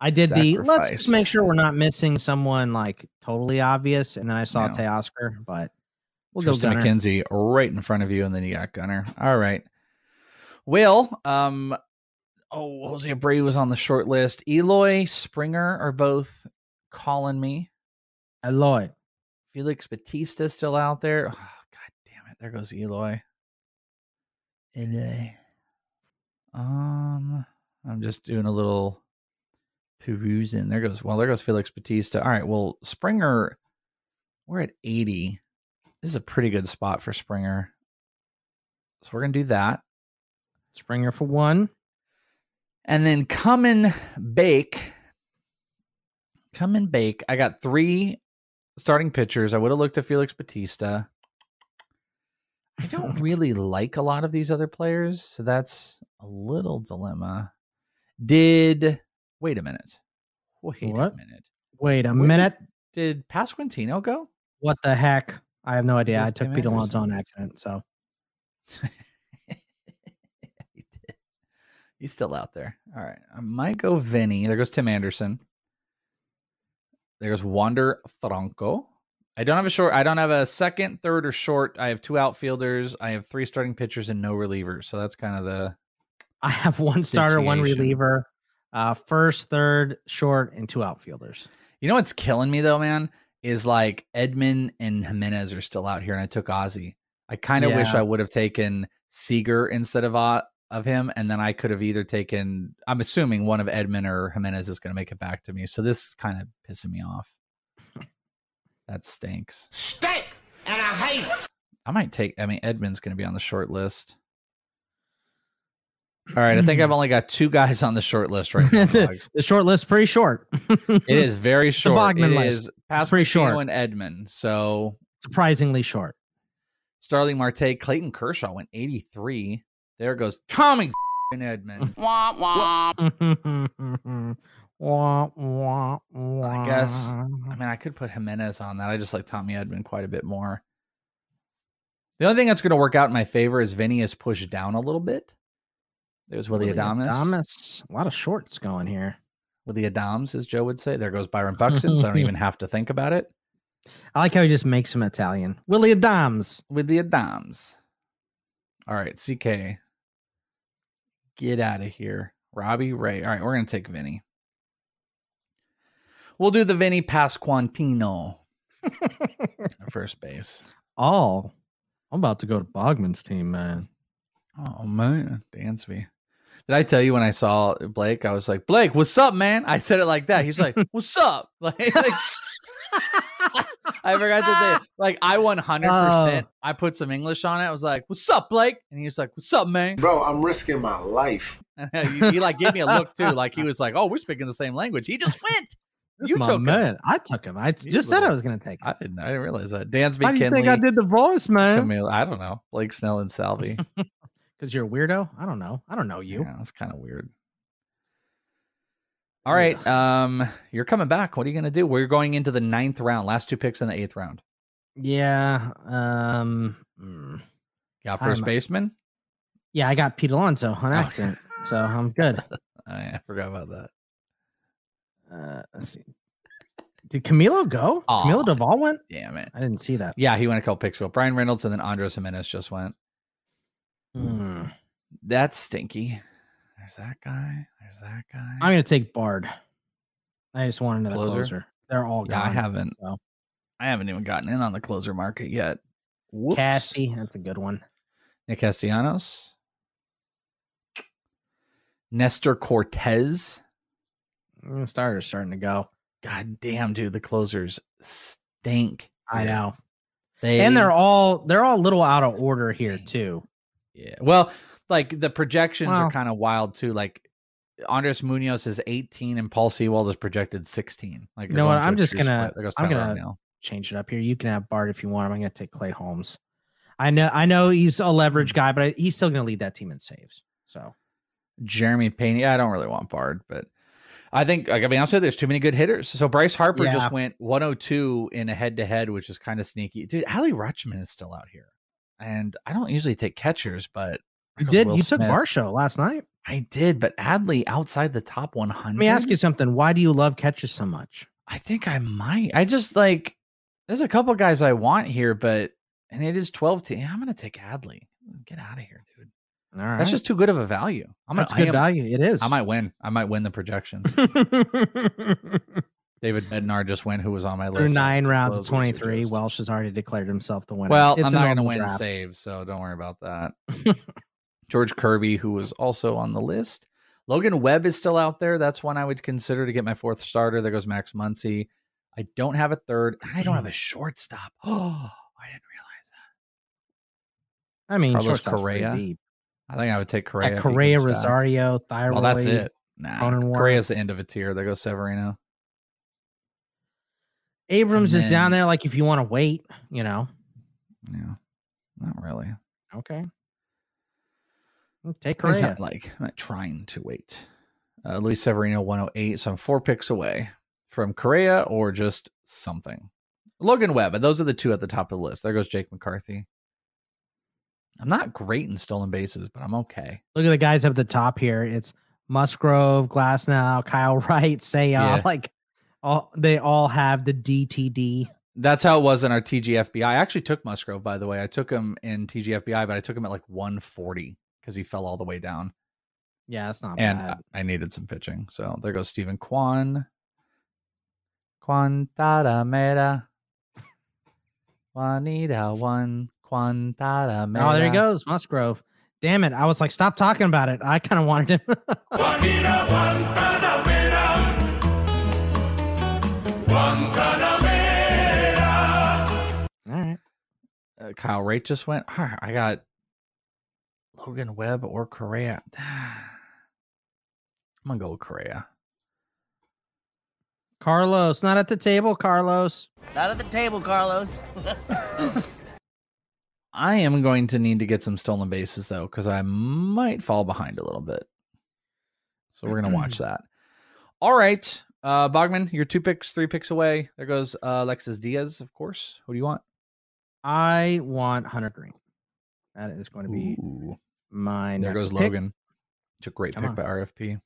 I did the let's just make sure we're not missing someone like totally obvious, and then I saw No. Teoscar, but we'll Tristan go Gunnar. McKenzie right in front of you, and then you got Gunnar. All right. Well, um, oh, Jose Abreu was on the short list. Eloy Springer are both calling me. Eloy. Felix Batista still out there. Oh, God damn it! There goes Eloy. Eloy. Um, I'm just doing a little perusing. There goes. Well, there goes Felix Batista. All right. Well, Springer, we're at 80. This is a pretty good spot for Springer. So we're gonna do that. Springer for one. And then come and bake. Come and bake. I got three starting pitchers. I would have looked at Felix Batista. I don't really like a lot of these other players, so that's a little dilemma. Did wait a minute. Wait What? a minute. Wait a Where minute. Did Pasquantino go? What the heck? I have no idea. I took Pete Alonso on accident. So He's still out there. All right. I might go Vinny. There goes Tim Anderson. There's Wander Franco. I don't have a short. I don't have a second, third, or short. I have two outfielders. I have three starting pitchers and no relievers. So that's kind of the I have one starter, one reliever. Uh, first, third, short, and two outfielders. You know what's killing me though, man, is like Edman and Jimenez are still out here, and I took Ozzy. I kind of wish I would have taken Seager instead of uh, of him, and then I could have either taken. I'm assuming one of Edman or Jimenez is going to make it back to me, so this is kind of pissing me off. that stinks. Stink, and I hate it. I might take. I mean, Edman's going to be on the short list. All right, I think I've only got two guys on the short list right now. the short list pretty short. it is very short. The short. Bogman It list. is It's pretty Pasquantino short. and Edman. So Surprisingly short. Starling Marte, Clayton Kershaw went 83. There goes Tommy f***ing Edman. Wah, wah. Wah, wah, I guess. I mean, I could put Jimenez on that. I just like Tommy Edman quite a bit more. The only thing that's going to work out in my favor is Vinny is pushed down a little bit. There's Willie Adamas. Adames. A lot of shorts going here. Willie Adams, as Joe would say. There goes Byron Buxton, so I don't even have to think about it. I like how he just makes him Italian. Willie Adams. Willie Adams. All right, CK. Get out of here. Robbie Ray. All right, we're going to take Vinny. We'll do the Vinny Pasquantino at first base. Oh, I'm about to go to Bogman's team, man. Oh, man. Dansby. Did I tell you when I saw Blake, I was like, Blake, what's up, man? I said it like that. He's like, what's up? Like, like I forgot to say, like, I 100%. Oh. I put some English on it. I was like, what's up, Blake? And he was like, what's up, man? Bro, I'm risking my life. he, he, like gave me a look too. Like he was like, oh, we're speaking the same language. He just went. That's you my took him. man. I took him. I He's just said I was going to take him. I didn't. I didn't realize that. Dansby, Why do you Kinley, think I did the voice, man? Camille, I don't know. Blake Snell and Salvi. Because you're a weirdo? I don't know. I don't know you. Yeah, that's kind of weird. All right. Um, you're coming back. What are you gonna do? We're going into the ninth round. Last two picks in the eighth round. Yeah. Um. mm. Got I'm- 1st baseman. Yeah, I got Pete Alonso on Oh. accident, so I'm good. I forgot about that. Uh, let's see. Did Camilo go? Camilo Doval went. Damn it. I didn't see that. Yeah, he went a couple picks ago. Bryan Reynolds and then Andres Gimenez just went. Hmm. That's stinky. There's that guy. There's that guy. I'm gonna take Bard. I just want another Closer? closer. They're all Yeah. I haven't. so. I haven't even gotten in on the closer market yet. Whoops. Casty, that's a good one. Nick Castellanos. Nestor Cortes. Mm, Starters starting to go. God damn, dude, the closers stink. I know. They and they're all they're all a little out of order here too. Yeah. Well, like the projections are kind of wild too. Like Andres Munoz is 18 and Paul Sewald is projected 16. Like You know what? I'm just gonna split. There goes I'm gonna change it up here. You can have Bard if you want. I'm gonna take Clay Holmes. I know I know he's a leverage Hmm. guy, but I, he's still gonna lead that team in saves. So Jeremy Peña. Yeah, I don't really want Bard, but I think like I mean, honestly, there's too many good hitters. So Bryce Harper Yeah. just went 102 in a head to head, which is kind of sneaky. Dude, Adley Rutschman is still out here. And I don't usually take catchers, but you did Will you took. Varsho last night. I did, but Adley outside the top 100. Let me ask you something. Why do you love catches so much? I think I might. I just like there's a couple guys I want here, but and it is 12 to I'm gonna take Adley. Get out of here, dude. All right. That's just too good of a value. I'm That's gonna, good am- value. It is. I might win. I might win the projections. David Bednar just went, who was on my list. Through nine rounds of 23, Welsh has already declared himself the winner. Well, It's I'm not going to win draft. saves, so don't worry about that. George Kirby, who was also on the list. Logan Webb is still out there. That's one I would consider to get my fourth starter. There goes Max Muncy. I don't have a third. and I don't have a shortstop. Oh, I didn't realize that. I mean, Carlos Correa. deep. I think I would take Correa. He Correa, back. Rosario, Thyroid. Well, that's it. Nah. Correa's the end of a tier. There goes Severino. Abrams And is down there. Like if you want to wait, you know. Yeah, not really. Okay. Take Correa. not like I'm not trying to wait. Uh, Luis Severino 108, so I'm four picks away from Correa or just something. Logan Webb, those are the two at the top of the list. There goes Jake McCarthy. I'm not great in stolen bases, but I'm okay. Look at the guys up at the top here. It's Musgrove, Glasnow, Kyle Wright, Say Yeah. like all they all have the DTD. That's how it was in our TGFBI. I actually took Musgrove, by the way. I took him in TGFBI, but I took him at like 140 because he fell all the way down. Yeah, that's not and bad. I I needed some pitching. So there goes Steven Kwan. Quantada mera. Juanita one. Quantada mera. Oh, there he goes, Musgrove. Damn it! I was like, stop talking about it. I kind of wanted him. All right. Uh, Kyle Rate just went. I got Logan Webb or Correa. I'm gonna go with Correa. Carlos, not at the table, Carlos. Not at the table, Carlos. I am going to need to get some stolen bases though, because I might fall behind a little bit. So we're gonna watch that. All right, uh, Bogman, you're two picks, three picks away. There goes uh, Alexis Diaz, of course. Who do you want? I want Hunter Greene. That is going to be my There goes pick. Logan. It's a great Come pick on. by RFP.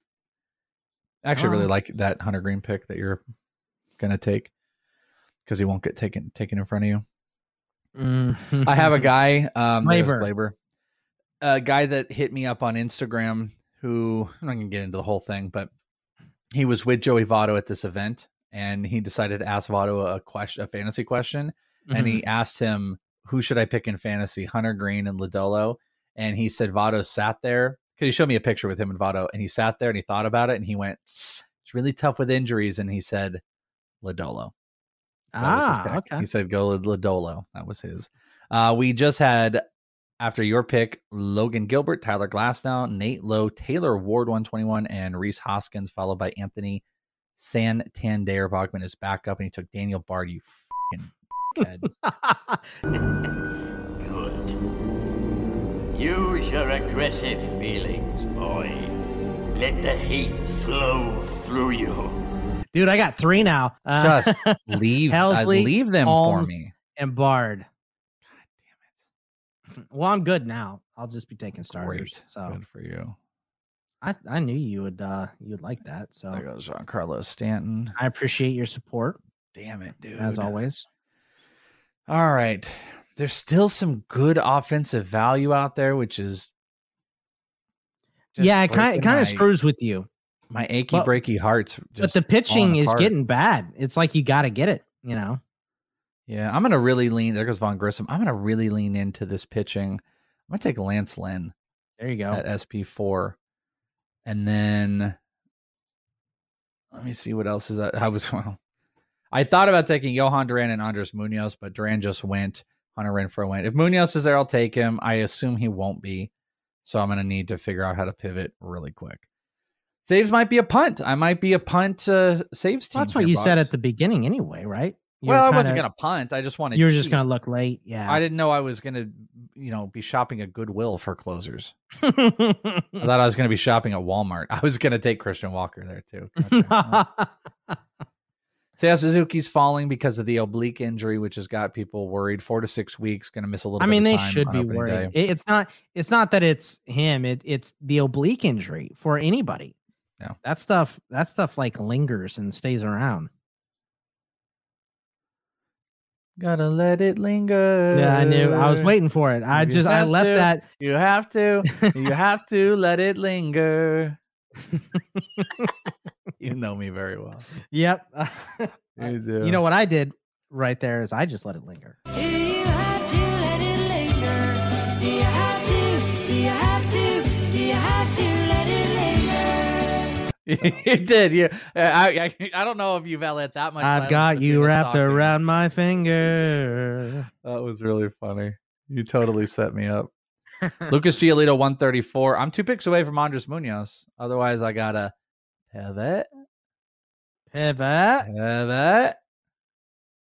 I actually really on. like that Hunter Greene pick that you're gonna take because he won't get taken taken in front of you. Mhm. I have a guy, um, Glaber. Glaber, a guy that hit me up on Instagram. Who I'm not gonna get into the whole thing, but he was with Joey Votto at this event, and he decided to ask Votto a question, a fantasy question, and he asked him, "Who should I pick in fantasy, Hunter Greene and Lodolo?" And he said Votto sat there because he showed me a picture with him and Votto, and he sat there and he thought about it, and he went, "It's really tough with injuries," and he said, "Lodolo." That Ah, okay. He said go with Lodolo. That was his. Uh, we just had after your pick, Logan Gilbert, Tyler Glasnow, Nate Lowe, Taylor Ward 121, and Rhys Hoskins, followed by Anthony Santander. Bogman is back up and he took Daniel Bard, you fucking kid. Good. Use your aggressive feelings, boy. Let the hate flow through you. Dude, I got three now. Uh, Just leave- uh, Helsley, leave them for me. And Bard. God damn it. Well, I'm good now. I'll just be taking starters. Great. So Good for you. I, I knew you would uh you would like that. So There goes Giancarlo Stanton. I appreciate your support. Damn it, dude. As always. All right. There's still some good offensive value out there, which is yeah, it kind breaking kind of screws with you. my achy But- breaky hearts. But the pitching is getting bad. It's like you got to get it, you know. Yeah, I'm gonna really lean. There goes Vaughn Grissom. I'm gonna really lean into this pitching. I'm gonna take Lance Lynn There you go. at SP four, and then let me see what else is that. I was well, I thought about taking Jhoan Duran and Andres Munoz, but Duran just went. Hunter Renfroe went. If Munoz is there, I'll take him. I assume he won't be, so I'm gonna need to figure out how to pivot really quick. Saves might be a punt. I might be a punt uh, saves team. Well, that's what you said at the beginning, anyway, right? You well, were I wasn't gonna punt. I just wanted. You were just gonna look late. Yeah. I didn't know I was gonna, you know, be shopping at Goodwill for closers. I thought I was gonna be shopping at Walmart. I was gonna take Christian Walker there too. Seiya Suzuki's falling because of the oblique injury, which has got people worried. Four to six weeks, gonna miss a little. I mean, they should be worried. day. It's not. It's not that it's him. It, it's the oblique injury for anybody. Yeah. That stuff. That stuff like lingers and stays around. Gotta let it linger. Yeah, I knew. I was waiting for it. I You just. I left to. that. You have to. you have to let it linger. you know me very well. Yep. You do. You know what I did right there is I just let it linger. Do you have to let it linger? Do you have to? Do you have to? Do you have to let it linger? you did. You. Uh, I, I. I don't know if you've let that much. I've got you wrapped talking. around my finger. That was really funny. You totally set me up. Lucas Giolito, 134. I'm two picks away from Andres Munoz. Otherwise, I gotta pivot. Pivot. Pivot.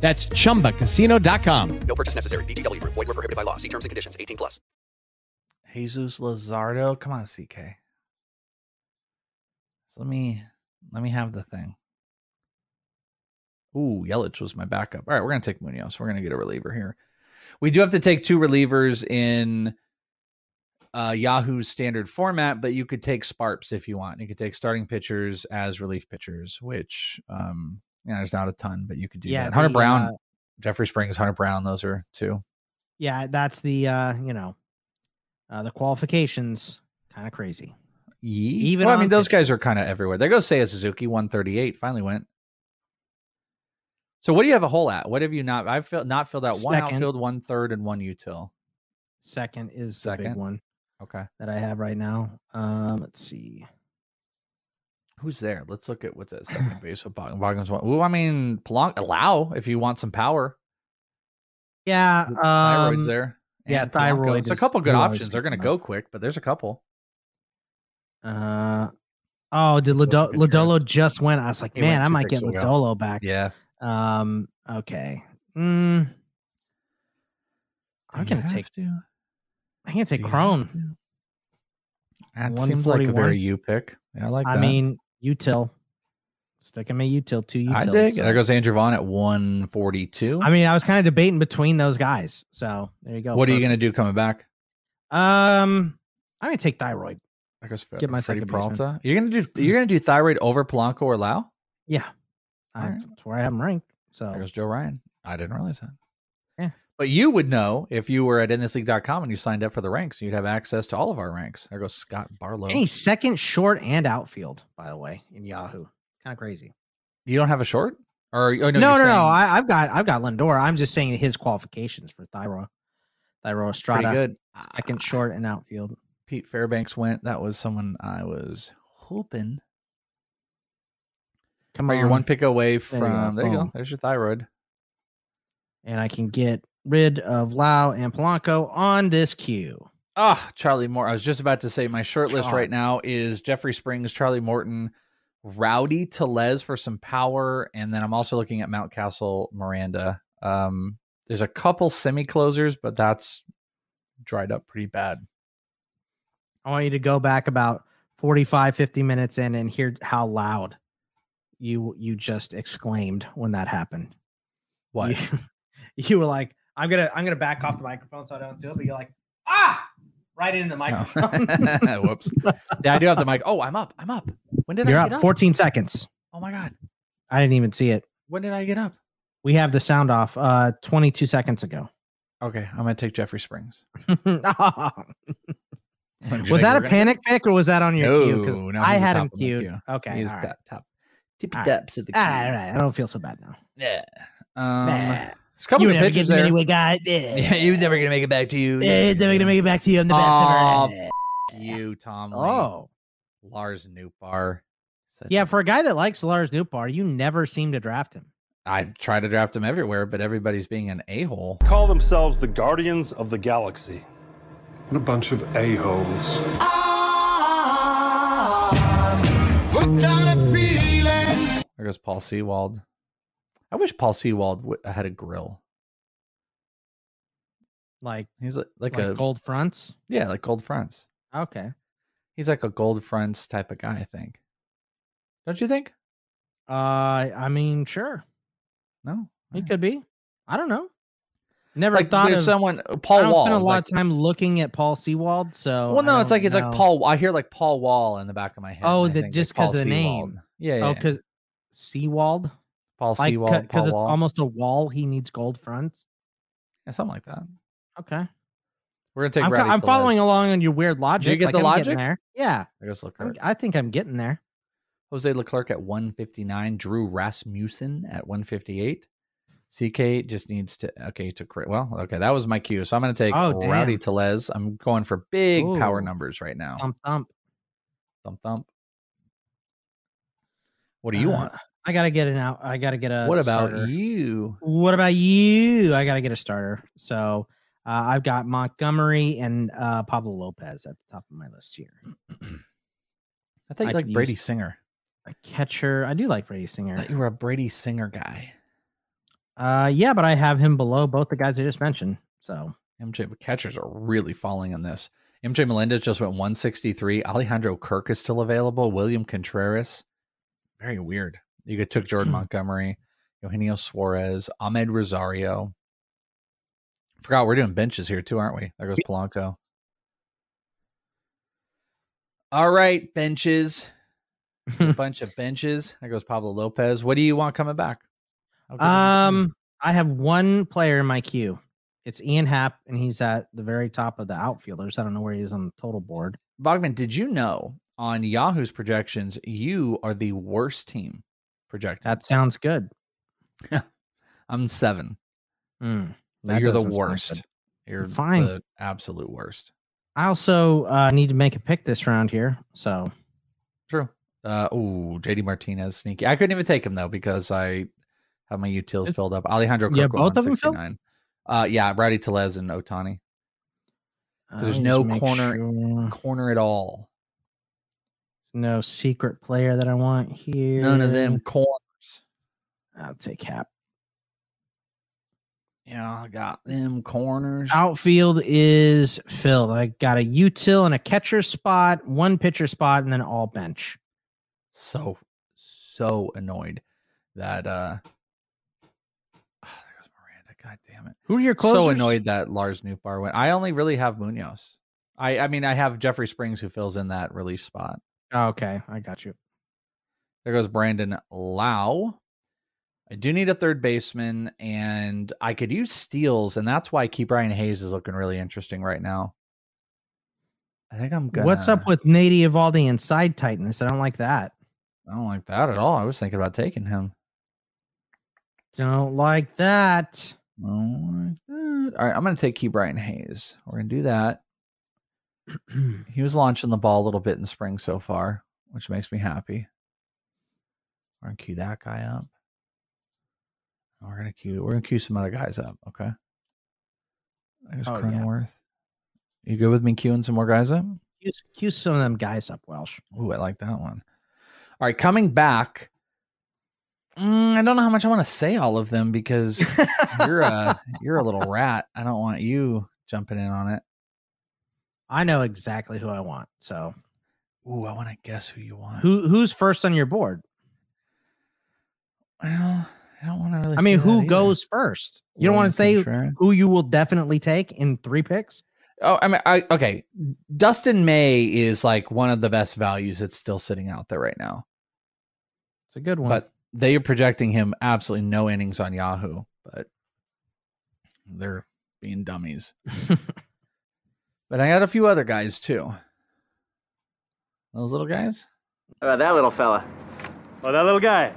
That's chumbacasino.com. No purchase necessary. VGW Group. Void were prohibited by law. See terms and conditions. 18 plus. Jesus Luzardo. Come on, CK. So let me let me have the thing. Ooh, Yelich was my backup. All right, we're gonna take Munoz. We're gonna get a reliever here. We do have to take two relievers in uh, Yahoo's standard format, but you could take Sparps if you want. You could take starting pitchers as relief pitchers, which um, you know, there's not a ton, but you could do Yeah, that. Hunter the, Brown, uh, Jeffrey Springs, Hunter Brown, those are two. Yeah, that's the uh, you know, uh, the qualifications kind of crazy. Even Even well, I mean, those pitch- guys are kind of everywhere. There goes Seiya Suzuki, 138, finally went. So what do you have a hole at? What have you not? I've filled, not filled out one Second. outfield, one third, and one util. Second is the Second. big one Okay. that I have right now. Um, let's see. Who's there? Let's look at what's at second base. What Bog- Bogdan's one. Ooh, I mean, Polanco, allow if you want some power. Yeah, um, Thyroid's there. yeah, and Polanco. thyroid It's a couple good who I was options. They're going to go quick, but there's a couple. Uh, oh, did Lodolo just went? I was like, He man, I might get ago. Lodolo back. Yeah. Um. Okay. Mm, I'm gonna take. to? I'm gonna take Do you have Crone. That seems like a very you pick. Yeah, I like I that. mean, util. Sticking my util two utils. I dig. so- There goes Andrew Vaughn at 142. I mean, I was kind of debating between those guys. So there you go. what are you going to do coming back? Um, I'm gonna take thyroid. I guess Get my Freddie second baseman. Peralta. You're gonna do you're gonna do thyroid over Polanco or Lowe? Yeah, I, Alright. that's where I have them ranked. So There goes Joe Ryan. I didn't realize that. But you would know if you were at inthisleague.com and you signed up for the ranks, you'd have access to all of our ranks. There goes Scott Barlow. any second, short, and outfield, by the way, in Yahoo. Kind of crazy. You don't have a short? Or oh, no, no, no, no. I, I've got I've got Lindor. I'm just saying his qualifications for Thairo, Thairo pretty Estrada, good. second, short, and outfield. Pete Fairbanks went. That was someone I was hoping. Come Or on, you're one pick away you go. from there you go. There's your thyroid. and I can get rid of Lowe and Polanco on this queue. Ah, Charlie Moore. I was just about to say my short list right now is Jeffrey Springs, Charlie Morton, Rowdy Tellez for some power, and then I'm also looking at Mountcastle, Miranda. Um, there's a couple semi closers, but that's dried up pretty bad. I want you to go back about 45, 50 minutes in and hear how loud you you just exclaimed when that happened. What? You, you were like, I'm gonna I'm gonna back off the microphone so I don't do it, but you're like, ah, right in the microphone. Oh. Whoops. Yeah, I do have the mic. Oh, I'm up. I'm up. When did you're I get up? 14 seconds. Oh my god. I didn't even see it. When did I get up? We have the sound off uh 22 seconds ago. Okay, I'm gonna take Jeffrey Springs. was What did you think that a panic pick or was that on your queue? Because No, no, I had him of queued. Okay. He's all right. top, top. Tippy right. taps at the All right, all right. I don't feel so bad now. Yeah. Um, Nah. There's a couple you of never pitchers there. anyway, guy. Yeah. Yeah, he was never gonna make it back to you. Yeah, never gonna make it back to you. I'm the best Aw, ever. f- you, Tom. Lee. Oh. Lars Nootbaar. Such Yeah, a- for a guy that likes Lars Nootbaar, you never seem to draft him. I try to draft him everywhere, but everybody's being an a hole. Call themselves the Guardians of the Galaxy. What a bunch of a-holes. There goes Paul Sewald. I wish Paul Sewald w- had a grill. Like He's like, like, like a gold fronts. yeah, like gold fronts. Okay. He's like a gold fronts type of guy. I think. Don't you think? Uh, I mean, sure, No. he could be. I don't know. Never Like thought there's of someone Paul. I don't Wall. spend a lot like- of time looking at Paul Sewald. So well, no, it's like it's like. Paul. I hear like Paul Wall in the back of my head. Oh, and I that think just because of the name. Yeah, yeah. Oh, yeah. because Sewald. Paul Like Sewald. because it's Wall. almost a wall. He needs gold fronts. yeah, something like that. Okay. We're gonna take. I'm, I'm following along on your weird logic. you get like, the I'm logic? there. Yeah, I'm- Leclerc. I think I'm getting there. Jose Leclerc at 159. Drew Rasmussen at 158. CK just needs to. Okay, to create. Well, okay, that was my cue. So I'm going to take Oh. Rowdy Tellez. I'm going for big power numbers right now. Thump thump. Thump thump. What do you Uh, want? I gotta get an out. I gotta get a. What about starter. you? What about you? I gotta get a starter. So uh, I've got Montgomery and uh, Pablo Lopez at the top of my list here. I thought you I could Brady Singer. A catcher. I do like Brady I Singer. thought you were a Brady Singer guy. Uh, yeah, but I have him below both the guys I just mentioned. So MJ catchers are really falling on this. MJ Melendez just went 163. Alejandro Kirk is still available. William Contreras. Very weird. You could took Jordan Hmm. Montgomery. Eugenio Suarez, Amed Rosario. Forgot we're doing benches here too, aren't we? There goes Polanco. All right, benches. A bunch of benches. There goes Pablo Lopez. What do you want coming back? I'll give him- Um, I have one player in my queue. It's Ian Happ, and he's at the very top of the outfielders. I don't know where he is on the total board. Bogman, did you know on Yahoo's projections, you are the worst team projected? That sounds good. I'm seven. So you're the worst. You're Fine. the absolute worst. I also uh, need to make a pick this round here. So True. Uh, ooh, JD Martinez sneaky. I couldn't even take him though because I have my utils filled up. Alejandro Yeah, both of them filled? Uh, yeah, Rowdy Tellez and Ohtani. there's no corner sure. corner at all. No secret player that I want here. None of them corners. I'll take Happ. Yeah, I got them corners. Outfield is filled. I got a util and a catcher spot, one pitcher spot, and then all bench. So so annoyed that uh there goes Miranda. God damn it. Who are your So annoyed that Lars Nootbaar went. I only really have Munoz. I I mean I have Jeffrey Springs who fills in that relief spot. Oh, okay, I got you. There goes Brandon Lowe. I do need a third baseman, and I could use steals, and that's why Ke'Bryan Hayes is looking really interesting right now. I think I'm gonna. What's up with Nate Eovaldi and side tightness? I don't like that. I don't like that at all. I was thinking about taking him. Don't like that. Don't like that. All right, I'm gonna take Ke'Bryan Hayes. We're gonna do that. he was launching the ball a little bit in spring so far, which makes me happy. We're gonna cue that guy up. We're gonna cue. We're gonna cue some other guys up. Okay. There's Oh, yeah. You good with me queuing some more guys up? Cue, cue some of them guys up, Welsh. Ooh, I like that one. All right, coming back. Mm, I don't know how much I want to say all of them because you're a you're a little rat. I don't want you jumping in on it. I know exactly who I want. So Ooh, I want to guess who you want. who who's first on your board? Well, I don't want to really. I mean, who that either. goes first? You don't want to say Contreras. who you will definitely take in three picks? Oh, I mean, I okay. Dustin May is like one of the best values that's still sitting out there right now. It's a good one. But they are projecting him absolutely no innings on Yahoo, but they're being dummies. but I got a few other guys too. Those little guys. How about that little fella? Oh, that little guy.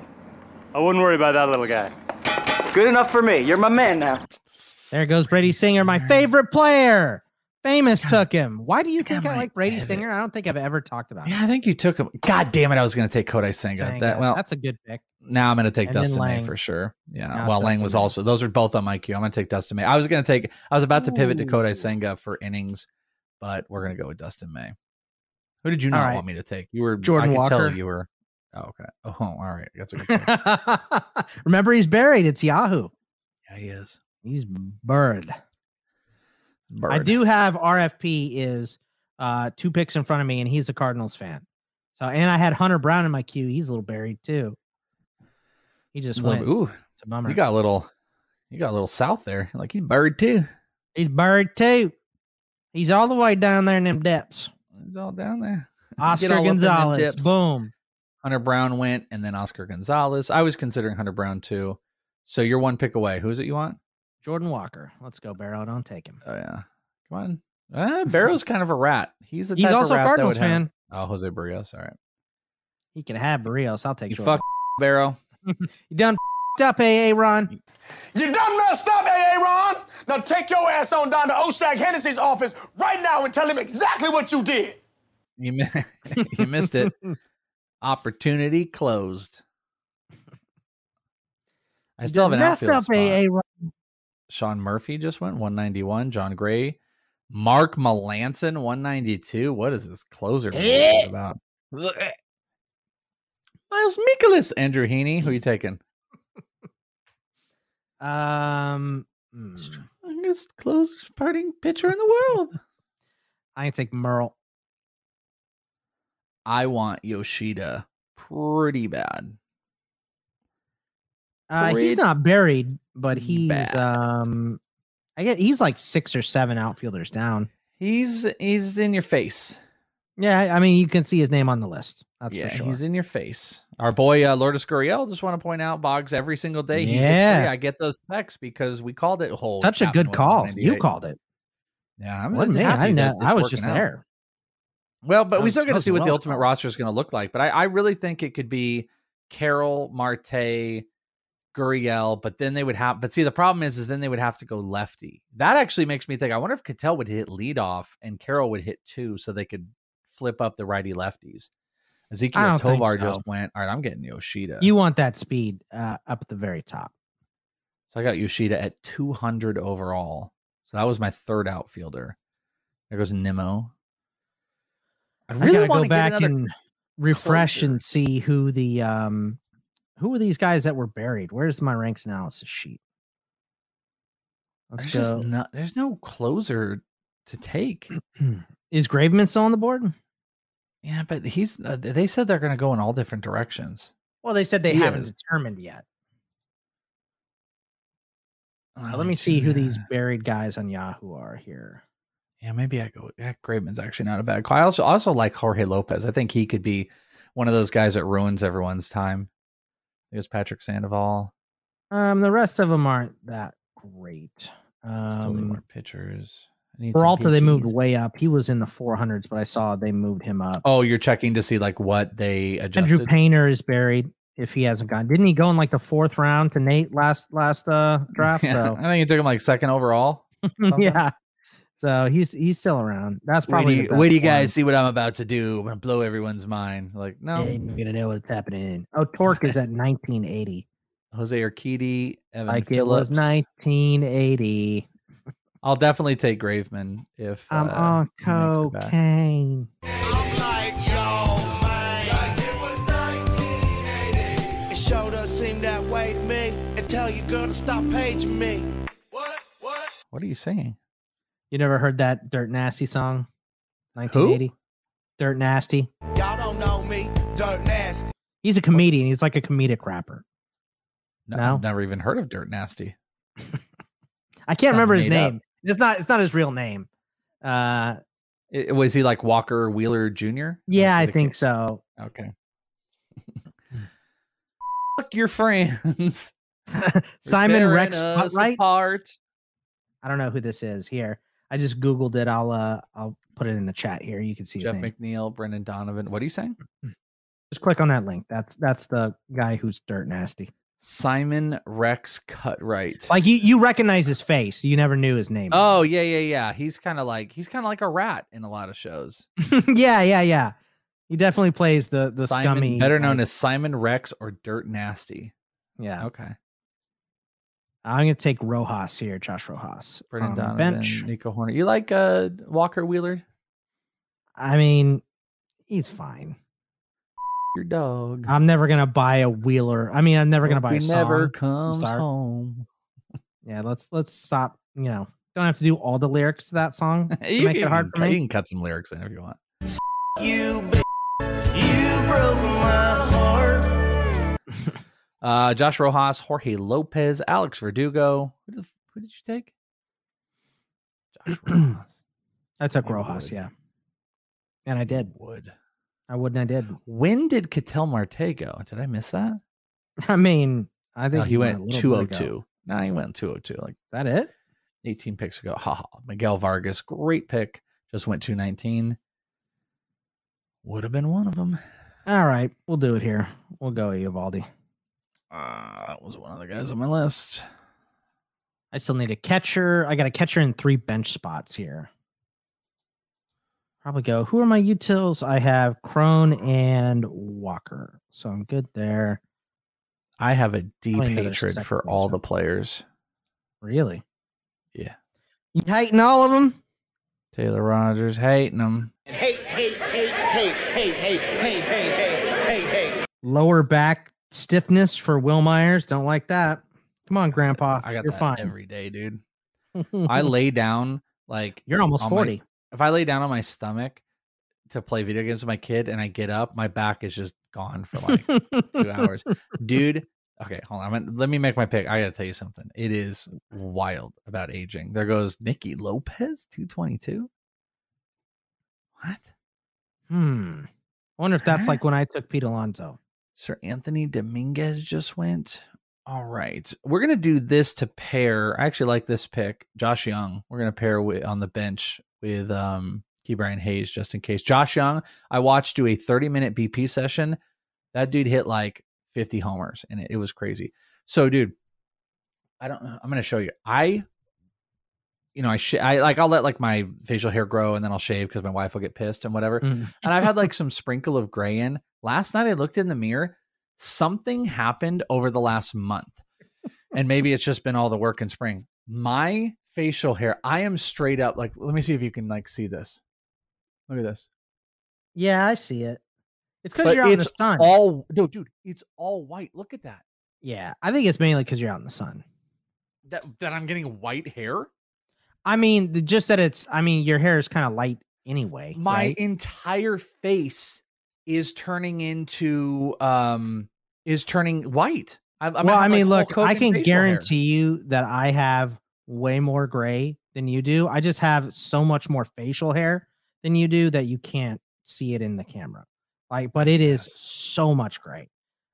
I wouldn't worry about that little guy. Good enough for me. You're my man now. There goes Brady Singer, my favorite player. Famous took him. Why do you think I like Brady Singer? I don't think I've ever talked about him. Yeah, I think you took him. God damn it! I was going to take Kodai Senga. Senga. That well, That's a good pick. now I'm going to take And Dustin May for sure. Yeah. Now well, it's Lang was May. also. Those are both on my queue. I'm going to take Dustin May. I was going to take. I was about to pivot to Ooh. Kodai Senga for innings, but we're going to go with Dustin May. Who did you not right. want me to take? You were Jordan I Walker. Tell you were. Oh, okay. Oh, all right. That's a good. Remember, he's buried. It's Yahoo. yeah, he is. He's bird. Bird. I do have RFP is uh two picks in front of me, and he's a Cardinals fan. So, and I had Hunter Brown in my queue. He's a little buried too. He just went. bit- Ooh, It's a bummer. you got a little. You got a little south there. Like he's buried too. He's buried too. He's all the way down there in them depths. He's all down there. Oscar all up in them Gonzalez. Boom. Hunter Brown went, and then Oscar Gonzalez. I was considering Hunter Brown too. So you're one pick away. Who is it you want? Jordan Walker. Let's go, Barrow. Don't take him. Oh yeah, come on. Uh, Barrow's kind of a rat. He's the He's type also of a that Cardinals would have- fan. Oh, Jose Berrios. All right, He can have Berrios. I'll take you Jordan. fuck Barrow. You done up, AA Ron? You done messed up, AA Ron. Now take your ass on down to O'Shaughnessy's office right now and tell him exactly what you did. You you missed it. Opportunity closed. I still have an Mess outfield up, spot. AA Ron. Sean Murphy just went 191. Jon Gray, Mark Melancon 192. What is this closer Eh. about? Miles Mikolas, Andrew Heaney. Who are you taking? Um, hmm. Strongest closer starting pitcher in the world. I can take Merle. I want Yoshida pretty bad. Uh, he's not buried, but he's bad. um, I get he's like six or seven outfielders down. He's he's in your face. Yeah, I mean you can see his name on the list. That's yeah, for sure. he's in your face. Our boy uh, Lourdes Gurriel, just want to point out, Boggs every single day. Yeah. I get those texts because we called it whole. Such a good call. You called it. Yeah, I'm me. happy I, know, I was just out. there. Well, but we still got to see what the ultimate roster is going to look like. But I, I really think it could be Carroll Marte, Gurriel, but then they would have. But see, the problem is, is then they would have to go lefty. That actually makes me think. I wonder if Ketel would hit leadoff and Carroll would hit two, so they could flip up the righty lefties. Ezequiel Tovar so. just went. All right, I'm getting Yoshida. You want that speed uh, up at the very top. So I got Yoshida at 200 overall. So that was my third outfielder. There goes Nimmo. I I really gotta go back and refresh closer. and see who the um who are these guys that were buried. Where's my ranks analysis sheet? Let's There's go. just no, there's no closer to take. Is Graveman still on the board? Yeah, but he's. Uh, they said they're going to go in all different directions. Well, they said they He haven't is. determined yet. So Oh, let me see who these buried guys on Yahoo are here. Yeah, maybe I go. Yeah, Graveman's actually not a bad call. I also also like Jorge Lopez. I think he could be one of those guys that ruins everyone's time. There's Patrick Sandoval. Um, the rest of them aren't that great. Still need Um, more pitchers. I need some Peralta, they moved way up. He was in the 400s, but I saw they moved him up. Oh, you're checking to see like what they adjusted. Andrew Painter is buried if he hasn't gone. Didn't he go in like the fourth round to Nate last last uh draft? Yeah, So I think he took him like second overall. yeah. So he's he's still around. That's Wait, do probably you, wait do you guys see what I'm about to do? I'm gonna blow everyone's mind. Like, no, Yeah, you're gonna know what's happening. Oh, Torque is at 1980. Jose Urquidy, Evan like Phillips. it was 1980. I'll definitely take Graveman if I'm uh, on he makes it back. cocaine. It sure does seem that way to me. And tell your girl to stop paging me. What What? What are you saying? You never heard that Dirt Nasty song? 1980. Dirt Nasty. Y'all don't know me. Dirt nasty. He's a comedian. He's like a comedic rapper. No, No? I've never even heard of Dirt Nasty. I can't Sounds remember his name. up. It's not. It's not his real name. Uh, I- was he like Walker Wheeler Jr.? yeah, I think so. Okay. Fuck your friends. Simon Rex apart. I don't know who this is. Here, I just googled it. I'll uh, I'll put it in the chat here. You can see Jeff. McNeil, Brendan Donovan. What are you saying? Just click on that link. That's that's the guy who's dirt nasty. Simon Rex Cutright. Like you, you recognize his face. You never knew his name. Oh yeah, yeah, yeah. He's kind of like he's kind of like a rat in a lot of shows. yeah, yeah, yeah. He definitely plays the the Simon, scummy, better known like- as Simon Rex or Dirt Nasty. yeah. Okay. I'm gonna take Rojas here, Josh Rojas. Brendan Donovan, bench. Nico Hoerner. You like uh Walker Wheeler? I mean, he's fine. Your dog. I'm never gonna buy a Wheeler. I mean, I'm never gonna Hope buy a he song. never comes start. home. Yeah, let's let's stop. You know, don't have to do all the lyrics to that song to you make can, it hard for cut- me. You can cut some lyrics in if you want. You, you broke my heart. Uh, Josh Rojas, Jorge Lopez, Alex Verdugo. Who did, who did you take? Josh Rojas. I took Rojas, would. yeah, and I did. Would. I wouldn't. I did. When did Ketel Marte go? Did I miss that? I mean, I think No, he went bit ago. 202. No, he went 202. Like Is that it? 18 picks ago. Haha. Miguel Vargas, great pick. Just went 219. Would have been one of them. All right, we'll do it here. We'll go Eovaldi. Uh, that was one of the guys on my list. I still need a catcher. I got a catcher in three bench spots here. Probably go. Who are my utils? I have Crone and Walker, so I'm good there. I have a deep hatred for all the players. Really? Yeah. You hating all of them? Taylor Rogers, hating them. Hey, hey, hey, hey, hey, hey, hey, hey, hey, hey, hey. Lower back stiffness for Wil Myers. Don't like that. Come on, Grandpa. I got You're that fine. every day, dude. I lay down like You're almost on my- 40. If I lay down on my stomach to play video games with my kid and I get up, my back is just gone for like two hours. Dude, Okay, hold on. Gonna- let me make my pick. I gotta tell you something. It is wild about aging. There goes Nicky Lopez, two twenty two. What? Hmm. I wonder if that's like when I took Pete Alonso. Seranthony Dominguez just went. All right, we're gonna do this to pair. I actually like this pick, Josh Jung. We're gonna pair with, on the bench with um Ke'Bryan Hayes just in case. Josh Jung, I watched do a 30 minute BP session. That dude hit like 50 homers, and it, it was crazy. So, dude, I don't. I'm gonna show you. I, you know, I sh- I like I'll let like my facial hair grow, and then I'll shave because my wife will get pissed and whatever. Mm. and I've had like some sprinkle of gray in. Last night I looked in the mirror. Something happened over the last month. And maybe it's just been all the work in spring. My facial hair, I am straight up like let me see if you can like see this. Look at this. Yeah, I see it. It's because you're out in the it's sun. all no, dude, it's all white. Look at that. yeah, I think it's mainly because you're out in the sun. That that I'm getting white hair. I mean, the- just that it's. I mean, your hair is kind of light anyway. My right? entire face is turning into um is turning white. I'm, I'm well, I mean, like, look, I can facial hair. guarantee you that I have way more gray than you do. I just have so much more facial hair than you do that you can't see it in the camera. Like, but it is so much gray.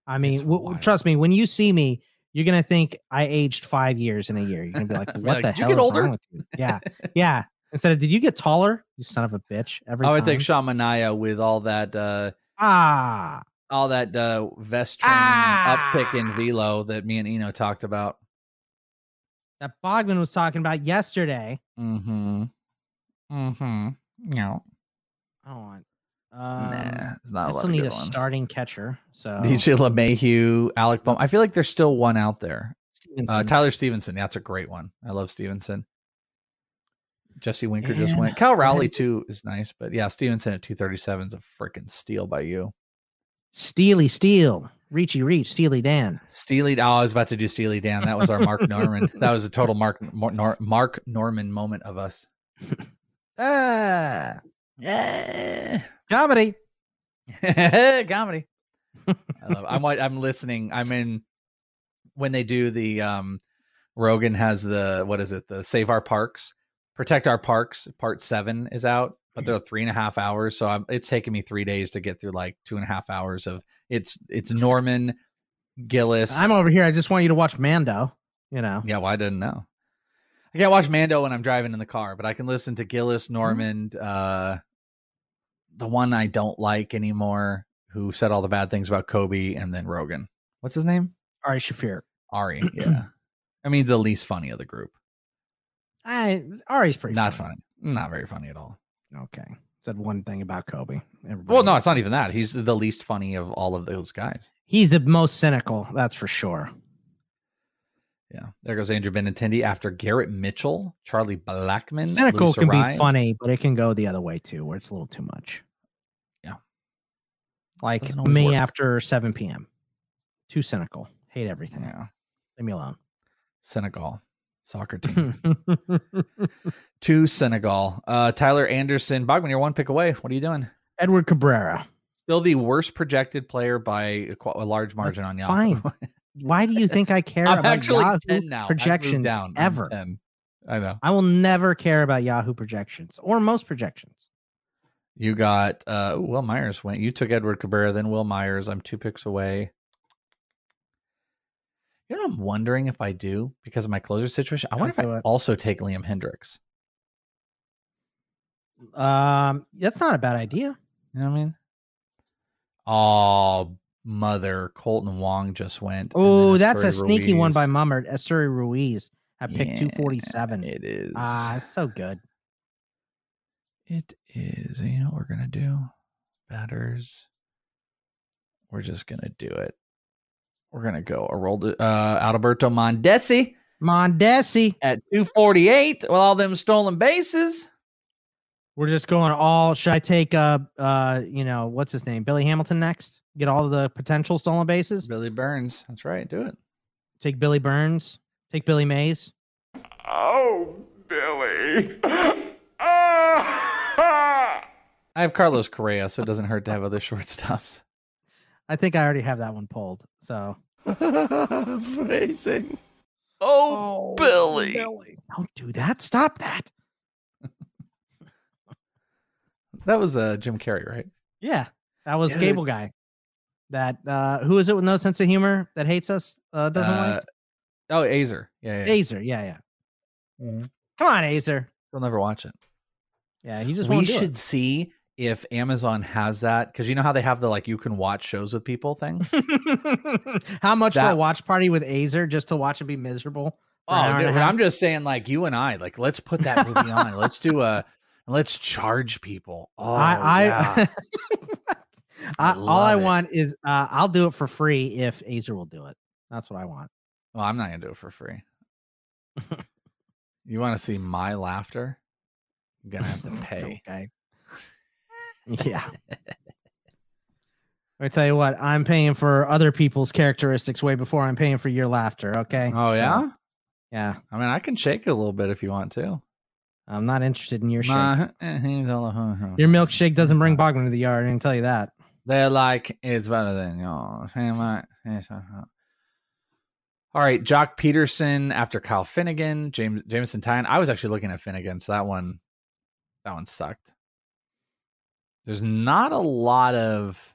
I mean, w- trust me, when you see me, you're gonna think I aged five years in a year. You're gonna be like, "What like, the "Did you hell get is older?" wrong with you?" Yeah, yeah. Instead of, "Did you get taller?" You son of a bitch. Every I time. would think Sean Manaea with all that uh ah, all that uh vest training and uptick in velo that me and Eno talked about. that Bogman was talking about yesterday. Mm-hmm. Mm-hmm. No. I don't want. Um, Nah, it's not I still need a ones. starting catcher. So DJ LeMahieu, Alec Bohm. I feel like there's still one out there. Uh, Tyler Stephenson. That's a great one. I love Stephenson. Jesse Winker just went. Cal Raleigh too is nice, but yeah, Stephenson at 237 is a freaking steal by you. Steely Steel, Reachy Reach, Steely Dan. Steely. Oh, I was about to do Steely Dan. That was our Mark Normand. That was a total Mark Mar- Nor- Mark Normand moment of us. Ah, yeah, comedy. comedy. I love. I'm wa- I'm listening. I'm in when they do the um Rogan has the what is it the Save Our Parks, Protect Our Parks Part Seven is out, but they're three and a half hours. So I'm, it's taken me three days to get through like two and a half hours of it's it's Normand Gillis. I'm over here. I just want you to watch Mando. You know. Yeah, well, I didn't know. I can't watch Mando when I'm driving in the car, but I can listen to Gillis, Normand, uh, the one I don't like anymore, who said all the bad things about Kobe, and then Rogan. What's his name? Ari Shaffir. Ari. Yeah. I mean, the least funny of the group. I Ari's pretty Not funny. funny. Not very funny at all. Okay. Said one thing about Kobe. Everybody Well, no, it's not even that. He's the least funny of all of those guys. He's the most cynical, that's for sure. Yeah. There goes Andrew Benintendi after Garrett Mitchell, Charlie Blackmon. Cynical can be funny, but it can go the other way too, where it's a little too much. Yeah. Like me work. after 7 p.m. Too cynical. Hate everything. Yeah. Leave me alone. Senegal soccer team. to Senegal. Uh, Tyler Anderson. Bogman, you're one pick away. What are you doing? Edward Cabrera. Still the worst projected player by a, a large margin on Yahoo. Fine. Why do you think I care I'm about actually Yahoo 10 now. Projections down. Ever? I know. I will never care about Yahoo projections or most projections. You got uh Wil Myers went. You took Edward Cabrera, then Wil Myers. I'm two picks away. You know, what I'm wondering if I do because of my closer situation. I wonder if I it. also take Liam Hendriks. Um, that's not a bad idea. You know what I mean? Oh, mother. Kolten Wong just went. Oh, that's a sneaky one by Mummert. Esteury Ruiz at pick Yeah, 247. It is. Ah, it's so good. It is. You know what we're gonna do? Batters. We're just gonna do it. We're gonna go Aroldo, uh Adalberto Mondesi Mondesi. at 248 with all them stolen bases. We're just going all. Should I take uh uh you know what's his name Billy Hamilton next? Get all the potential stolen bases. Billy Burns. That's right. Do it. Take Billy Burns. Take Billy Mays. Oh, Billy. I have Carlos Correa, so it doesn't hurt to have other shortstops. I think I already have that one pulled. So Phrasing. Oh, Billy. Don't do that. Stop that. That was uh, Jim Carrey, right? Yeah, that was Yeah, Cable Guy. That uh who is it with no sense of humor that hates us? Uh doesn't Uh, like Oh, Azer. Yeah, yeah. Azer. Yeah, yeah. Mhm. Come on, Azer. He'll never watch it. Yeah, he just we won't do it. should see if Amazon has that because you know how they have the like you can watch shows with people thing. How much for a watch party with Azer just to watch and be miserable? Oh, dude. I'm just saying, like you and I, like let's put that movie on. Let's do a, let's charge people. Oh, I, I, yeah. I all I it. want is uh, I'll do it for free if Azer will do it. That's what I want. well, I'm not gonna do it for free. you want to see my laughter? I'm gonna have to pay. Okay. Yeah. I tell you what, I'm paying for other people's characteristics way before I'm paying for your laughter. Okay. Oh So, yeah. yeah. I mean, I can shake it a little bit if you want to. I'm not interested in your shake. My- eh, he's all- huh, huh. Your milkshake doesn't bring Bogman to the yard. I can tell you that. They're like, it's better than yours. Hey, my- yes. All right, Joc Pederson after Kyle Finnegan, James Jameson Taillon. I was actually looking at Finnegan, so that one, that one sucked. There's not a lot of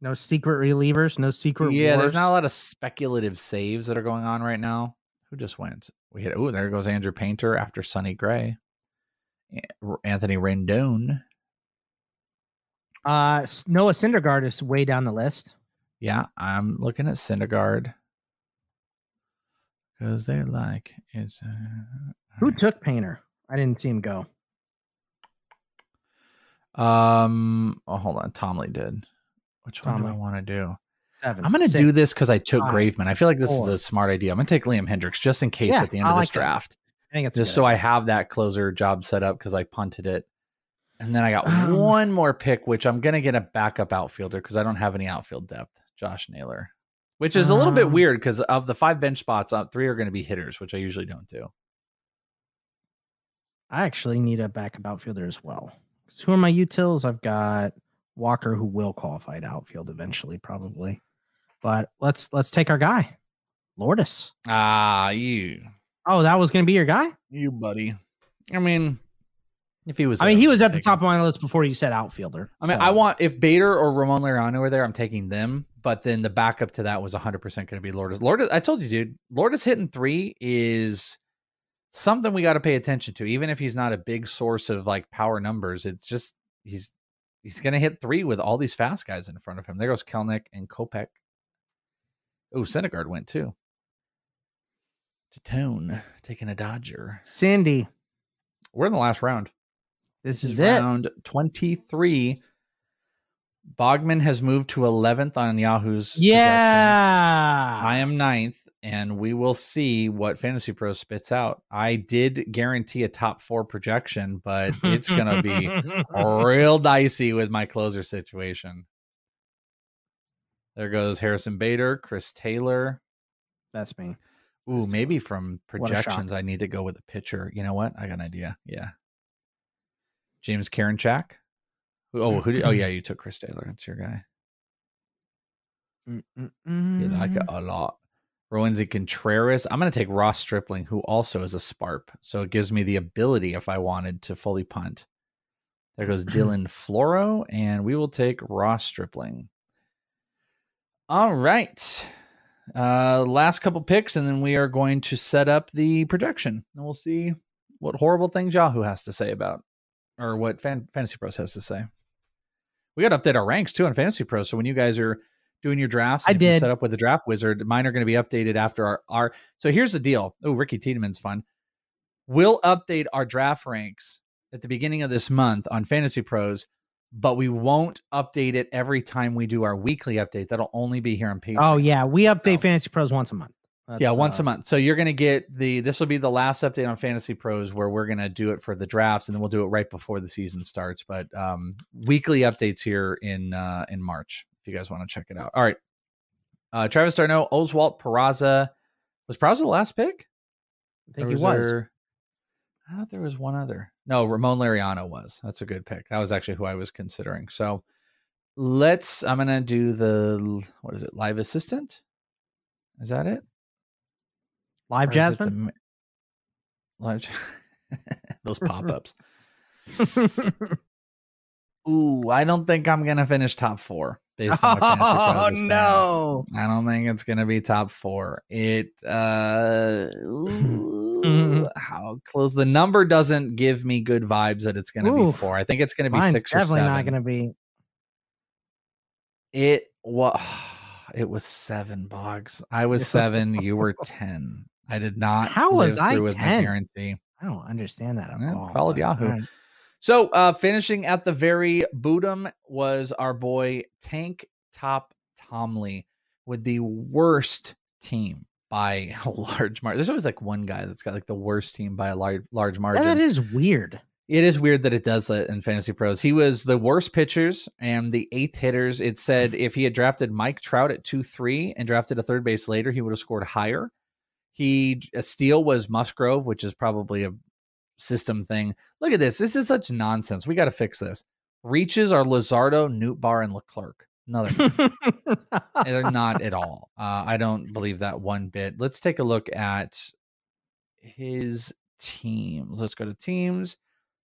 No secret relievers. No secret. yeah. There's not a lot of speculative saves that are going on right now. Who just went? We hit. Oh, there goes Andrew Painter after Sonny Gray. Anthony Rendon. Uh, Noah Syndergaard is way down the list. Yeah, I'm looking at Syndergaard because they're like it's. Uh, Who took Painter? I didn't see him go. Um. Oh, hold on. Tomley did. Which one do I want to do? Seven. I'm going to do this because I took five, Graveman. I feel like this is a smart idea. I'm going to take Liam Hendriks just in case Yeah, at the end I of this like that. draft, I think it's just so I have that closer job set up because I punted it. And then I got Um, one more pick, which I'm going to get a backup outfielder because I don't have any outfield depth. Josh Naylor, which is a little bit Um, weird because of the five bench spots, uh, three are going to be hitters, which I usually don't do. I actually need a backup outfielder as well. Who are my utils? I've got Walker, who will qualify to outfield eventually, probably. But let's let's take our guy, Lourdes. Ah, you, Oh, that was going to be your guy. you, buddy. I mean, if he was, I mean, he was at the top of my list before you said outfielder. I mean, so- I want if Bader or Ramon Laureano were there, I'm taking them. But then the backup to that was 100 percent going to be Lourdes. Lourdes, I told you, dude, Lourdes hitting three is something we got to pay attention to. Even if he's not a big source of like power numbers, it's just he's he's going to hit three with all these fast guys in front of him. There goes Kelenic and Kopech. Oh, Syndergaard went too. To Tone taking a Dodger. Cindy. We're in the last round. This This is is it. round 23. Bogman has moved to 11th on Yahoo's. Yeah. I am ninth, and we will see what Fantasy Pro spits out. I did guarantee a top four projection, but it's going to be real dicey with my closer situation. There goes Harrison Bader, Chris Taylor. That's me. Ooh, maybe from What a shock. projections, I need to go with a pitcher. You know what? I got an idea. Yeah. James Karinchak. Oh, who did, oh yeah, you took Chris Taylor. That's your guy. You like it Mm. a lot. Roansy Contreras. I'm going to take Ross Stripling, who also is a Sparp. So it gives me the ability, if I wanted, to fully punt. There goes Dylan Floro, and we will take Ross Stripling. All right. Uh, last couple picks, and then we are going to set up the projection. And we'll see what horrible things Yahoo has to say about, or what Fan- Fantasy Pros has to say. We got to update our ranks too on Fantasy Pros. So when you guys are doing your drafts, I did. set up with the Draft Wizard. Mine are going to be updated after our, our. So here's the deal. Oh, Ricky Tiedemann's fun. We'll update our draft ranks at the beginning of this month on Fantasy Pros, but we won't update it every time we do our weekly update. That'll only be here on Patreon. Oh yeah, we update Fantasy Pros once a month. That's, yeah, once uh, a month. So you're going to get the this will be the last update on Fantasy Pros where we're going to do it for the drafts and then we'll do it right before the season starts, but um weekly updates here in uh in March if you guys want to check it out. All right. Uh Travis d'Arnaud, Oswald Peraza. Was Peraza the last pick? I think Or he was. there- I thought there was one other. No, Ramon Laureano was. That's a good pick. That was actually who I was considering. So Let's. I'm gonna do the what is it? Live assistant. Is that it? Live Or it the Jasmine. Live. Those pop ups. Ooh, I don't think I'm gonna finish top four based on what Fantasy Pros Oh is saying. no! I don't think it's gonna be top four. It uh ooh, how close the number doesn't give me good vibes that it's gonna Ooh. be four. I think it's gonna be Mine's six or definitely seven. not going to be. It was it was seven bugs I was seven, you were ten. I did not How was live I through with my 10? guarantee. I don't understand that at Yeah, all. followed Yahoo. all right. So uh finishing at the very bottom was our boy Tank Top Tomley with the worst team by a large margin. There's always like one guy that's got like the worst team by a large large margin. That is weird. It is weird that it does that in Fantasy Pros. He was the worst pitchers and the eighth hitters. It said if he had drafted Mike Trout at 2 3 and drafted a third base later, he would have scored higher. He a steal was Musgrove, which is probably a system thing. Look at this. This is such nonsense. We got to fix this. Reaches are Luzardo, Nootbaar, and Leclerc. No, they're not. at all. Uh, I don't believe that one bit. Let's take a look at his teams. Let's go to teams.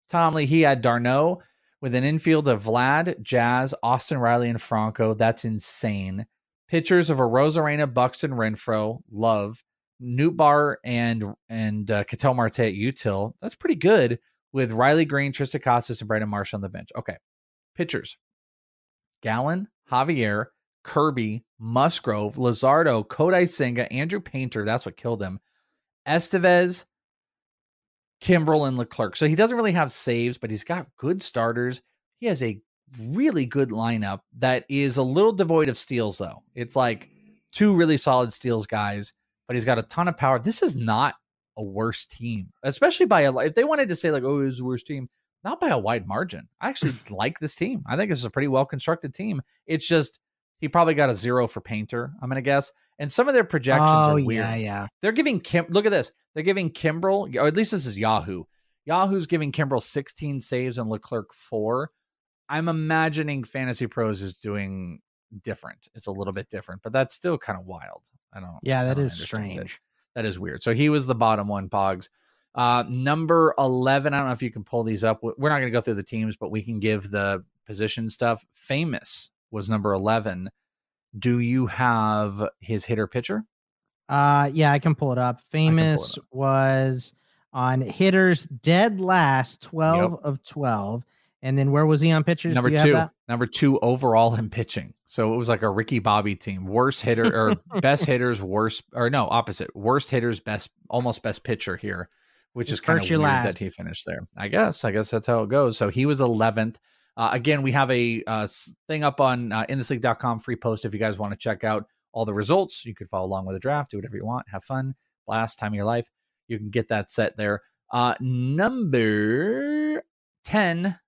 Tomley, he had d'Arnaud with an infield of Vlad, Jazz, Austin Riley, and Franco. That's insane. Pitchers of Arozarena, Buxton, Renfroe, Lowe, Nootbaar, and and uh, Ketel Marte at Util. That's pretty good with Riley Greene, Triston Casas, and Brandon Marsh on the bench. Okay. Pitchers. Gallen, Javier, Kirby, Musgrove, Luzardo, Kodai Senga, Andrew Painter. That's what killed him. Estevez, Kimbrel, and Leclerc. So he doesn't really have saves, but he's got good starters. He has a really good lineup that is a little devoid of steals, though. It's like two really solid steals guys, but he's got a ton of power. This is not a worse team, especially by a. If they wanted to say like, "Oh, it's is the worst team," not by a wide margin. I actually like this team. I think this is a pretty well constructed team. It's just he probably got a zero for Painter. I'm gonna guess, and some of their projections Oh are weird. yeah, yeah. They're giving Kim. Look at this. They're giving Kimbrel, or at least this is Yahoo. Yahoo's giving Kimbrel 16 saves and Leclerc four. I'm imagining Fantasy Pros is doing different. It's a little bit different, but that's still kind of wild. I don't. Yeah, that don't is it. strange. That is weird. So he was the bottom one, Pogs. Uh, number 11. I don't know if you can pull these up. We're not going to go through the teams, but we can give the position stuff. Famous was number 11. Do you have his hitter pitcher? Uh yeah, I can pull it up. Famous was on hitters dead last 12 of 12. And then where was he on pitchers? Number Do you have two, number two overall in pitching. So it was like a Ricky Bobby team. Worst hitter or best hitters, worst or no opposite. Worst hitters, best almost best pitcher here, which Just is kind of weird that he finished there. I guess. I guess that's how it goes. So he was 11th. Uh, again, we have a uh, thing up on uh, inthisleague.com free post if you guys want to check out all the results. You could follow along with the draft, do whatever you want, have fun, last time of your life. You can get that set there. Uh, number 10,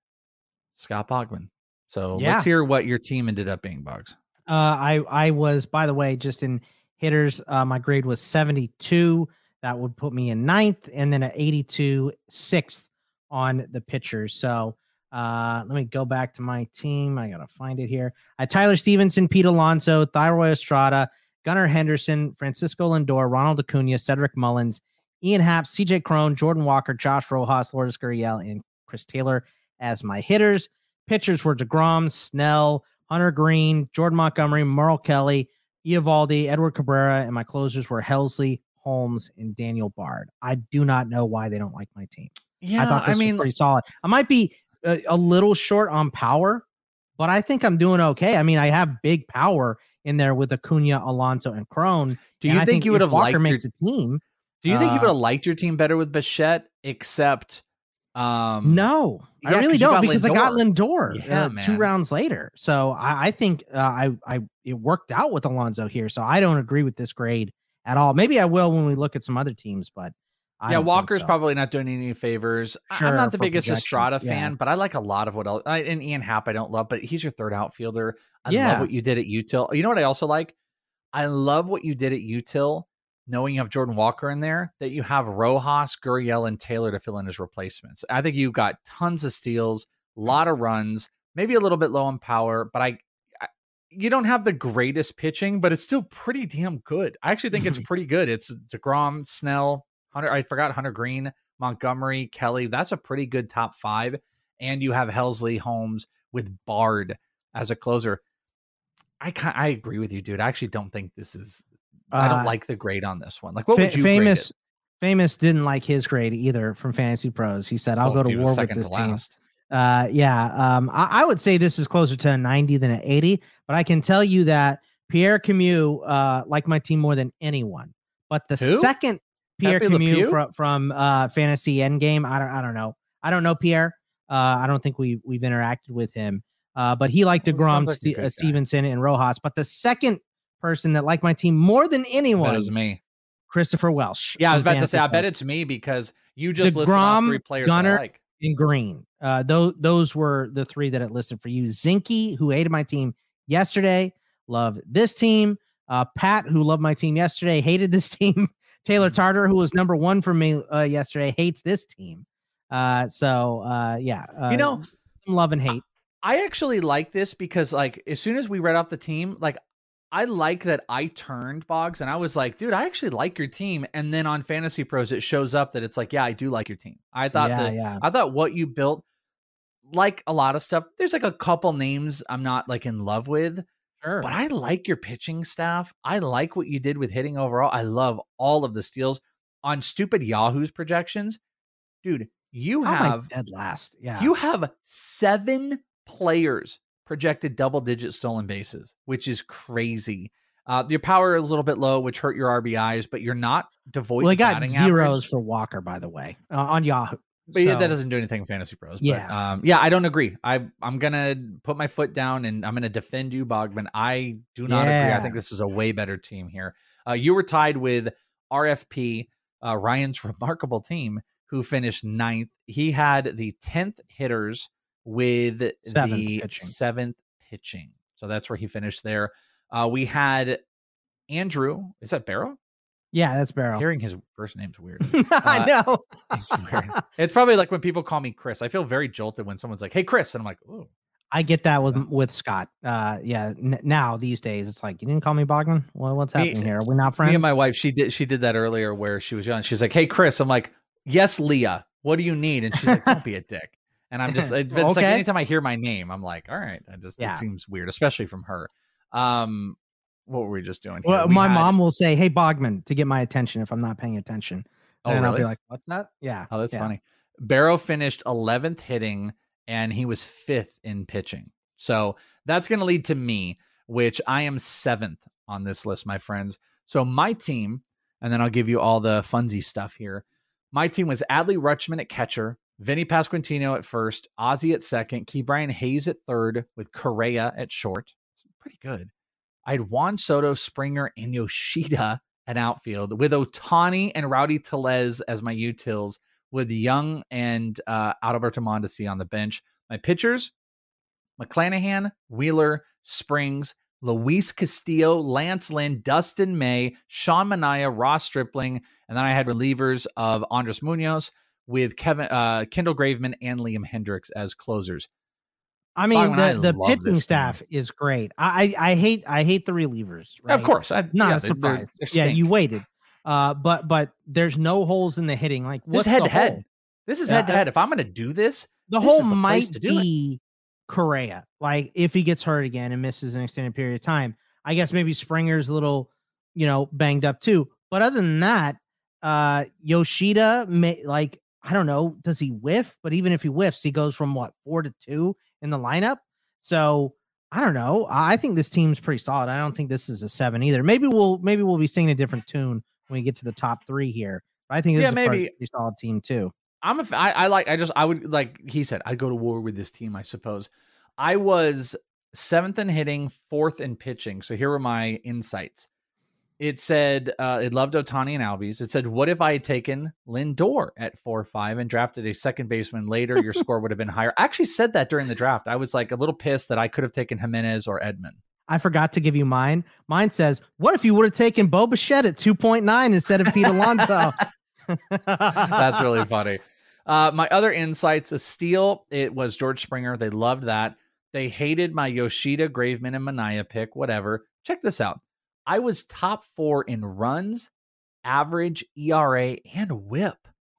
Scott Bogman. So Yeah. let's hear what your team ended up being, Boggs. Uh, I I was by the way just in hitters. Uh, my grade was seventy two. That would put me in ninth, and then at 82, sixth on the pitchers. So uh, let me go back to my team. I gotta find it here. I had Tyler Stephenson, Pete Alonso, Thairo Estrada, Gunnar Henderson, Francisco Lindor, Ronald Acuna, Cedric Mullins, Ian Happ, CJ Cron, Jordan Walker, Josh Rojas, Lourdes Gurriel, and Chris Taylor as my hitters. Pitchers were DeGrom, Snell, Hunter Greene, Jordan Montgomery, Merrill Kelly, Eovaldi, Edward Cabrera, and my closers were Helsley, Holmes, and Daniel Bard. I do not know why they don't like my team. Yeah, I thought I this mean- was pretty solid. I might be a, a little short on power, but I think I'm doing okay. I mean, I have big power in there with Acuna, Alonso, and Cron. Do you I think you would have Walker liked your- makes a team? Do you think you uh, would have liked your team better with Bichette, except um No, Yeah, I really don't because I got Lindor. Lindor Yeah, uh, two rounds later. So I, I think uh, I I it worked out with Alonso here. So I don't agree with this grade at all. Maybe I will when we look at some other teams, but I yeah, Walker's so. probably not doing any favors. I- I'm Sure, not the biggest Estrada yeah. fan, but I like a lot of what else. I, and Ian Happ, I don't love, but he's your third outfielder. I love what you did at Util. You know what I also like? I love what you did at Util, knowing you have Jordan Walker in there, that you have Rojas, Gurriel, and Taylor to fill in as replacements. I think you've got tons of steals, a lot of runs, maybe a little bit low on power, but I you don't have the greatest pitching, but it's still pretty damn good. I actually think it's pretty good. It's DeGrom, Snell, Hunter. I forgot Hunter Greene, Montgomery, Kelly. That's a pretty good top five. And you have Helsley, Holmes with Bard as a closer. I I agree with you, dude. I actually don't think this is. I don't Uh, like the grade on this one. Like, what Fa- would you famous famous didn't like his grade either from Fantasy Pros. He said, "I'll Well, go to war with this team." last. Uh, yeah, um, I, I would say this is closer to a 90 than an 80, but I can tell you that Pierre Camus uh liked my team more than anyone. But the Who? second Pierre Le Camus from from uh Fantasy Endgame, I don't I don't know. I don't know Pierre. Uh, I don't think we we've interacted with him. Uh, but he liked DeGrom, like good uh. Stephenson, and Rojas. But the second person that liked my team more than That anyone, was me. Christopher Welsh. Yeah, I was about to say. I bet it's me because you just listed off three players that I like. and Green. Uh, those those were the three that it listed for you. Zinky, who hated my team yesterday, loved this team. Uh, Pat, who loved my team yesterday, hated this team. Taylor Tarter, who was number one for me uh, yesterday, hates this team. Uh, so uh, yeah, uh, You know, some love and hate. I actually like this because, like, as soon as we read off the team, like, I like that I turned Boggs and I was like, dude, I actually like your team. And then on Fantasy Pros, it shows up that it's like, yeah, I do like your team. I thought Yeah, that yeah. I thought what you built, like a lot of stuff, there's like a couple names I'm not like in love with. Sure. But I like your pitching staff. I like what you did with hitting overall. I love all of the steals on stupid Yahoo's projections. Dude, you How have dead last. Yeah. you have seven players projected double digit stolen bases, which is crazy. Uh, your power is a little bit low, which hurt your RBIs, but you're not devoid well, I of got zeros average. for Walker, by the way, uh, on Yahoo. But yeah, that doesn't do anything in Fantasy Pros. Yeah. But, um, yeah, I don't agree. I I'm gonna put my foot down and I'm gonna defend you, Bogman. I do not agree. I think this is a way better team here. Uh, you were tied with RFP, uh, Ryan's remarkable team, who finished ninth. He had the tenth hitters with Seventh the pitching. seventh pitching. So that's where he finished there. Uh, we had Andrew. Is that Barrow? Yeah, that's Barrow. Hearing his first name's weird. I Uh, know. it's weird. It's probably like when people call me Chris. I feel very jolted when someone's like, "Hey, Chris," and I'm like, "Ooh." I get that with with Scott. Uh, yeah. N- now these days, it's like you didn't call me Bogman. Well, what's Me- happening here? We're not friends. Me and my wife, she did she did that earlier where she was young. She's like, "Hey, Chris," I'm like, "Yes, Leah. What do you need?" And she's like, "Don't be a dick." And I'm just, it's like Okay. anytime I hear my name, I'm like, "All right." I just Yeah. it seems weird, especially from her. Um, what were we just doing? Here? well, We my had- mom will say, "Hey, Bogman," to get my attention if I'm not paying attention. Oh, and I'll really? be like, "What's that?" Yeah. Oh, that's yeah. funny. Barrow finished 11th hitting and he was fifth in pitching. So that's going to lead to me, which I am seventh on this list, my friends. So my team, and then I'll give you all the funsy stuff here. My team was Adley Rutschman at catcher, Vinny Pasquantino at first, Ozzy at second, Ke'Bryan Hayes at third, with Correa at short. It's pretty good. I had Juan Soto, Springer, and Yoshida at outfield, with Ohtani and Rowdy Tellez as my utils, with Young and uh, Adalberto Mondesi on the bench. My pitchers, McClanahan, Wheeler, Springs, Luis Castillo, Lance Lynn, Dustin May, Sean Manaea, Ross Stripling, and then I had relievers of Andres Munoz with Kevin uh, Kendall Graveman and Liam Hendriks as closers. I mean, Bogman, I the, the pitching this team. staff is great. I, I I hate I hate the relievers. Right? Of course, I, not yeah, a they're- surprise. they're yeah, you waited. Uh, but but there's no holes in the hitting. Like This head to head. hole? This is head to head. If I'm going to do this, The this hole the might be Correa. Like if he gets hurt again and misses an extended period of time, I guess maybe Springer's a little, you know, banged up too. But other than that, uh Yoshida may like I don't know, does he whiff? But even if he whiffs, he goes from what four to two in the lineup. So I don't know. I think this team's pretty solid. I don't think this is a seven either. Maybe we'll maybe we'll be singing a different tune when we get to the top three here. But I think this Yeah, is a pretty- pretty solid team too. I'm a, f- I, I like, I just, I would, like he said, I'd go to war with this team, I suppose. I was seventh in hitting, fourth in pitching. So here were my insights. It said, uh, it loved Ohtani and Albies. It said, what if I had taken Lindor at 4 5 and drafted a second baseman later? Your score would have been higher. I actually said that during the draft. I was like a little pissed that I could have taken Gimenez or Edman. I forgot to give you mine. Mine says, "What if you would have taken Bo Bichette at 2.9 instead of Pete Alonso?" That's really funny. Uh, my other insights, a steal, it was George Springer. They loved that. They hated my Yoshida, Graveman, and Manaea pick, whatever. Check this out. I was top four in runs, average, ERA, and whip.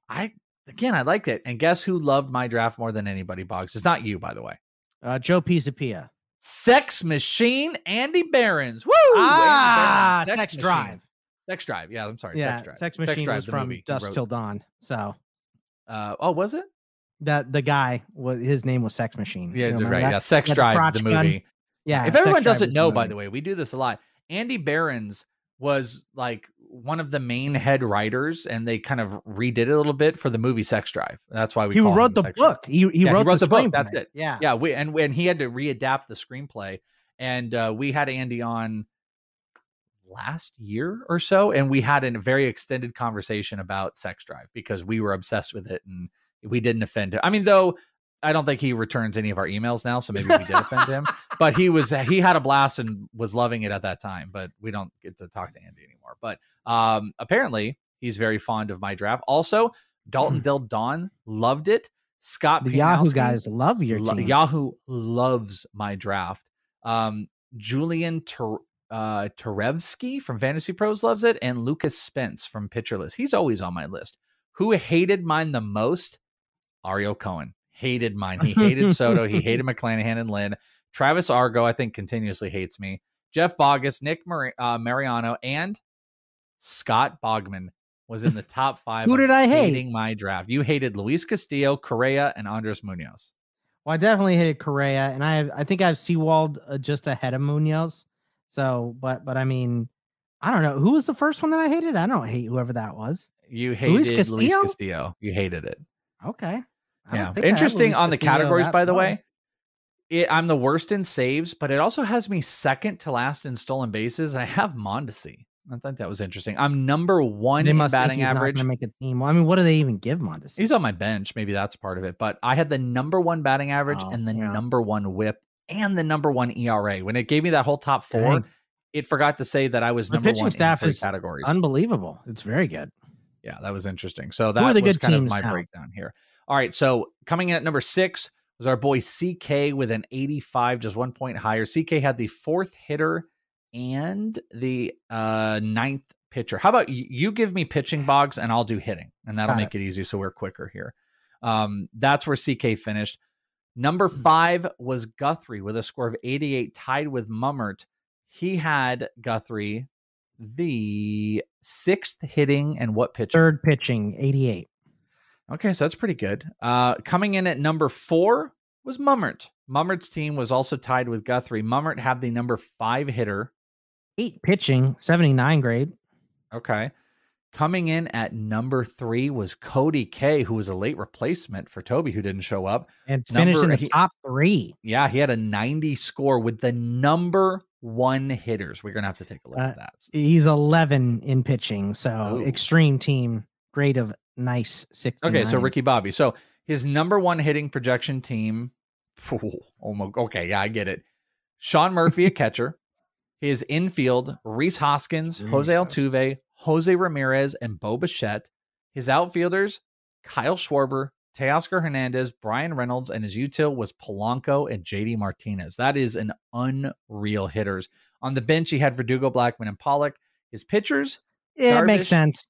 I again I liked it. And guess who loved my draft more than anybody, Boggs? It's not you, by the way. Uh, Joe Pisapia. Sex Machine, Andy Behrens. Woo! Ah, Behrens, Sex Machine. Drive. Sex Drive. Yeah, I'm sorry. yeah, Sex Drive. Sex Machine was from movie he Till Dawn. So Uh, oh, was it? that the guy was his name was Sex Machine. Yeah, right. that? Yeah, Sex Drive, the gun. movie. Yeah. If everyone doesn't know, the by the way, we do this a lot. Andy Behrens was like one of the main head writers, and they kind of redid it a little bit for the movie Sex Drive. That's why we he wrote the book. He he Yeah, wrote, the, book. That's it. Yeah. yeah. We and and he had to readapt the screenplay, and uh, we had Andy on last year or so, and we had a very extended conversation about Sex Drive because we were obsessed with it, and we didn't offend him. I mean, though. I don't think he returns any of our emails now, so maybe we did offend him. But he was he had a blast and was loving it at that time. But we don't get to talk to Andy anymore. But um, apparently he's very fond of my draft. Also, Dalton Del Don loved it. Scott Hmm. The Yahoo guys love your Lo- team. Yahoo loves my draft. Um, Julian Ter- uh, Terevsky from Fantasy Pros loves it, and Lucas Spence from Pitcher List. He's always on my list. Who hated mine the most? Ariel Cohen hated mine. He hated Soto. He hated McClanahan and Lynn. Travis Argo, I think, continuously hates me. Jeff Bogus, Nick Mar- uh, Mariano, and Scott Bogman was in the top five. Who did I hate? hating my draft? You hated Luis Castillo, Correa, and Andres Munoz. Well, I definitely hated Correa, and I have, I think I have Sewald uh, just ahead of Munoz. So, but but I mean, I don't know who was the first one that I hated. I don't hate whoever that was. You Luis hated Luis Castillo? Castillo. You hated it. Okay. Yeah. think I had Interesting on the categories, by the way. It, I'm the worst in saves, but it also has me second to last in stolen bases. I have Mondesi. I thought that was interesting. I'm number one They in batting average. make a team. Well, I mean, what do they even give Mondesi? He's on my bench. Maybe that's part of it. But I had the number one batting average Oh, and the yeah. number one whip and the number one ERA. When it gave me that whole top four, Dang. it forgot to say that I was The number pitching one staff in three is categories. unbelievable. It's very good. Yeah, that was interesting. So that was kind of my now? breakdown here. All right, so coming in at number six was our boy CK with an 85, just one point higher. CK had the fourth hitter and the uh ninth pitcher. How about you, give me pitching bogs and I'll do hitting, and that'll Got make it. easy so we're quicker here. Um, that's where CK finished. Number five was Guthrie with a score of 88, tied with Mummert. He had Guthrie the sixth hitting and what pitcher? Third pitching, 88. Okay, so that's pretty good. Uh, coming in at number four was Mummert. Mummert's team was also tied with Guthrie. Mummert had the number five hitter. Eight pitching, 79 grade. Okay. Coming in at number three was Cody K, who was a late replacement for Toby, who didn't show up. And finished in the he- top three. Yeah, he had a 90 score with the number one hitters. We're going to have to take a look Uh, at that. He's 11 in pitching. So Ooh. extreme team, grade of nice six. Okay, so Ricky Bobby. So his number one hitting projection team. Oh okay, yeah, I get it. Sean Murphy, a catcher. His infield, Rhys Hoskins, Jose Altuve, Jose Ramirez, and Bo Bichette. His outfielders, Kyle Schwarber, Teoscar Hernandez, Bryan Reynolds, and his util was Polanco and JD Martinez. That is an unreal hitters. On the bench, he had Verdugo, Blackmon, and Pollock. His pitchers, Yeah, it makes sense.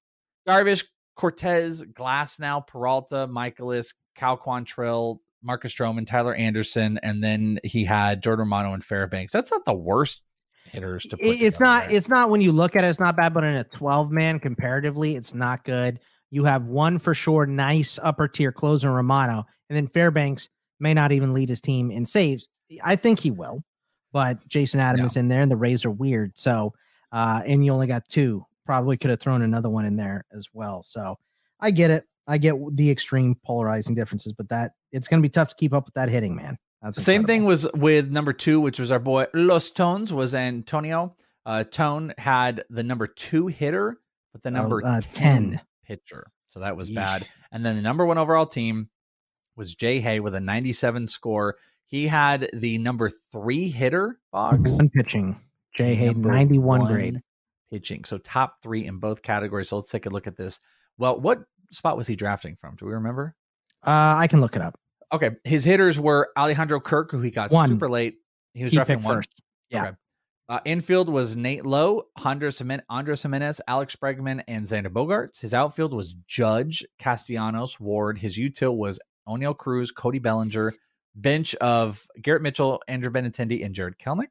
Darvish, Cortes, Glasnow, Peralta, Mikolas, Cal Quantrill, Marcus Stroman, Tyler Anderson, and then he had Jordan Romano and Fairbanks. That's not the worst hitters to put. It's not there. it's not when you look at it, it's not bad, but in a 12 man comparatively, it's not good. You have one for sure, nice upper tier closer Romano, and then Fairbanks may not even lead his team in saves. I think he will, but Jason Adam Yeah. is in there, and the Rays are weird. So, uh, and you only got two. Probably could have thrown another one in there as well. So, I get it. I get the extreme polarizing differences, but that it's going to be tough to keep up with that hitting, man. That's The same incredible. thing was with number two, which was our boy Los Tones, was Antonio. Uh, Tone had the number two hitter, but the Oh, number uh, 10, 10. pitcher. So that was Yeesh. bad. And then the number one overall team was Jay Hay with a 97 score. He had the number three hitter, Boggs. One pitching. Jay Hay, number 91 one grade. Pitching. So top three in both categories. So let's take a look at this. Well, what spot was he drafting from? Do we remember? Uh, I can look it up. Okay, his hitters were Alejandro Kirk, who he got One. super late. He was He picked one. first. Yeah. Okay. Uh, infield was Nate Lowe, Andres Andres Gimenez, Alex Bregman, and Xander Bogaerts. His outfield was Judge, Castellanos, Ward. His util was Oneil Cruz, Cody Bellinger. Bench of Garrett Mitchell, Andrew Benintendi, and Jarred Kelenic.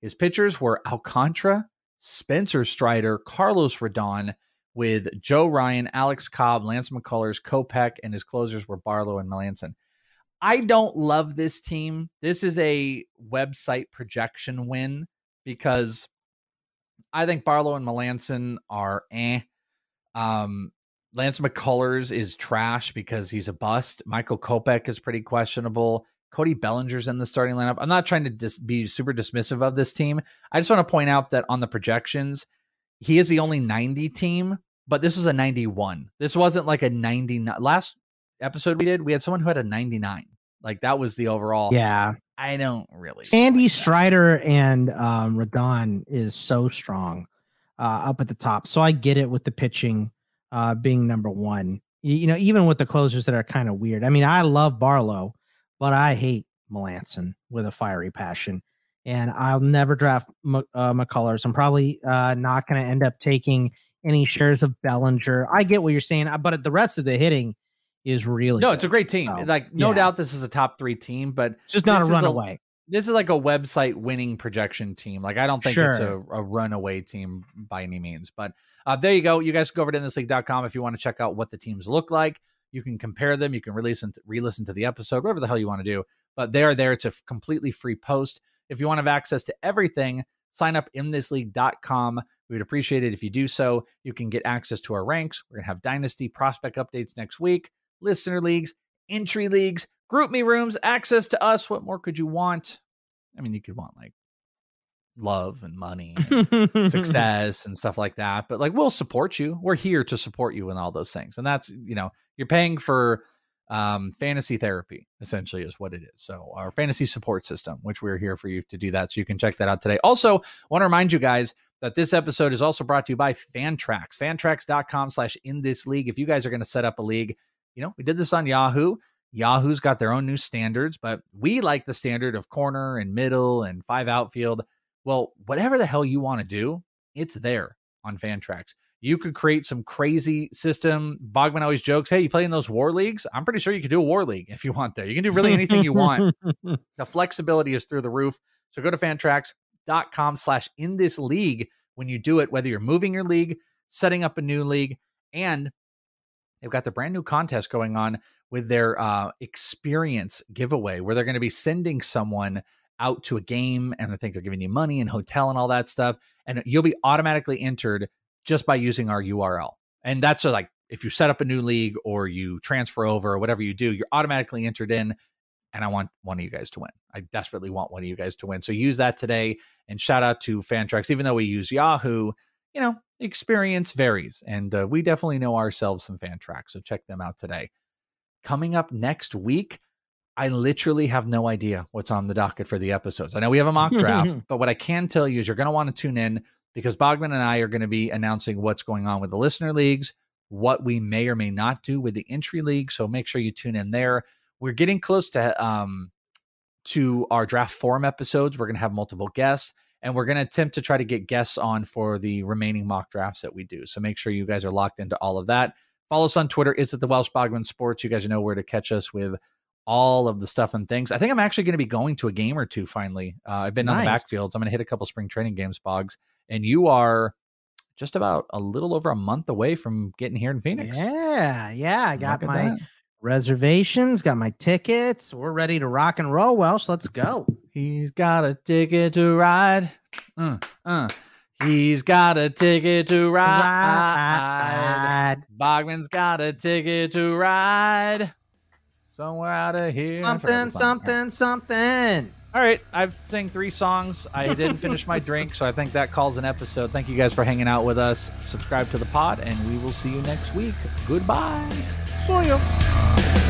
His pitchers were Alcantara, Spencer Strider, Carlos Rodon, with Joe Ryan, Alex Cobb, Lance McCullers, Kopech, and his closers were Barlow and Melancon. I don't love this team. This is a website projection win because I think Barlow and Melancon are eh. Um, Lance McCullers is trash because he's a bust. Michael Kopech is pretty questionable. Cody Bellinger's in the starting lineup. I'm not trying to dis- be super dismissive of this team. I just want to point out that on the projections, he is the only 90 team, but this was a 91. This wasn't like a 99. Last episode we did, we had someone who had a 99. Like that was the overall. Yeah. I don't really. Sandy Strider and um, Rodon is so strong uh, up at the top. So I get it with the pitching uh, being number one. You, you know, even with the closers that are kind of weird. I mean, I love Barlow, but I hate Melancon with a fiery passion. And I'll never draft uh, McCullers. I'm probably uh, not going to end up taking any shares of Bellinger. I get what you're saying, uh, but the rest of the hitting is really No, good. it's a great team. So, like, no yeah. doubt this is a top three team, but Just not a runaway. this is like a website winning projection team. Like, I don't think it's a, a runaway team by any means. But uh, there you go. You guys can go over to in thisleague.com if you want to check out what the teams look like. You can compare them. You can re-listen to, re-listen to the episode, whatever the hell you want to do. But they are there. It's a f- completely free post. If you want to have access to everything, sign up in thisleague.com. We would appreciate it if you do so. You can get access to our ranks. We're going to have dynasty prospect updates next week, listener leagues, entry leagues, GroupMe rooms, access to us. What more could you want? I mean, you could want like love and money, and success and stuff like that. But like, we'll support you. We're here to support you in all those things. And that's, you know, you're paying for um, fantasy therapy, essentially, is what it is. So, our fantasy support system, which we're here for you to do that. So, you can check that out today. Also, want to remind you guys that this episode is also brought to you by Fantrax, fantrax.com slash in this league. If you guys are going to set up a league, you know, we did this on Yahoo. Yahoo's got their own new standards, but we like the standard of corner and middle and five outfield. Well, whatever the hell you want to do, it's there on Fantrax. You could create some crazy system. Bogman always jokes, hey, you play in those war leagues? I'm pretty sure you could do a war league if you want there. You can do really anything you want. The flexibility is through the roof. So go to fantrax.com slash in this league when you do it, whether you're moving your league, setting up a new league, and they've got the brand new contest going on with their uh, experience giveaway where they're going to be sending someone out to a game and I think they're giving you money and hotel and all that stuff. And you'll be automatically entered just by using our URL. And that's like if you set up a new league or you transfer over or whatever you do, you're automatically entered in. And I want one of you guys to win. I desperately want one of you guys to win. So use that today and shout out to Fantrax. Even though we use Yahoo, you know, experience varies. And uh, we definitely know ourselves some Fantrax. So check them out today. Coming up next week, I literally have no idea what's on the docket for the episodes. I know we have a mock draft, but what I can tell you is you're going to want to tune in because Bogman and I are going to be announcing what's going on with the listener leagues, what we may or may not do with the entry league. So make sure you tune in there. We're getting close to um to our draft forum episodes. We're going to have multiple guests and we're going to attempt to try to get guests on for the remaining mock drafts that we do. So make sure you guys are locked into all of that. Follow us on Twitter. Is it the Welsh Bogman Sports? You guys know where to catch us with all of the stuff and things. I think I'm actually going to be going to a game or two finally. Uh, I've been on the Nice. backfields. I'm going to hit a couple spring training games, Bogs. And you are just about a little over a month away from getting here in Phoenix. Yeah, yeah. I got my that. reservations, got my tickets. We're ready to rock and roll, Welsh. Let's go. He's got a ticket to ride. Uh, uh. He's got a ticket to ride. Bogman's got a ticket to ride. Somewhere out of here. Something, something, something. All right, I've sang three songs. I didn't finish my drink, so I think that calls an episode. Thank you guys for hanging out with us. Subscribe to the pod, and we will see you next week. Goodbye. See ya.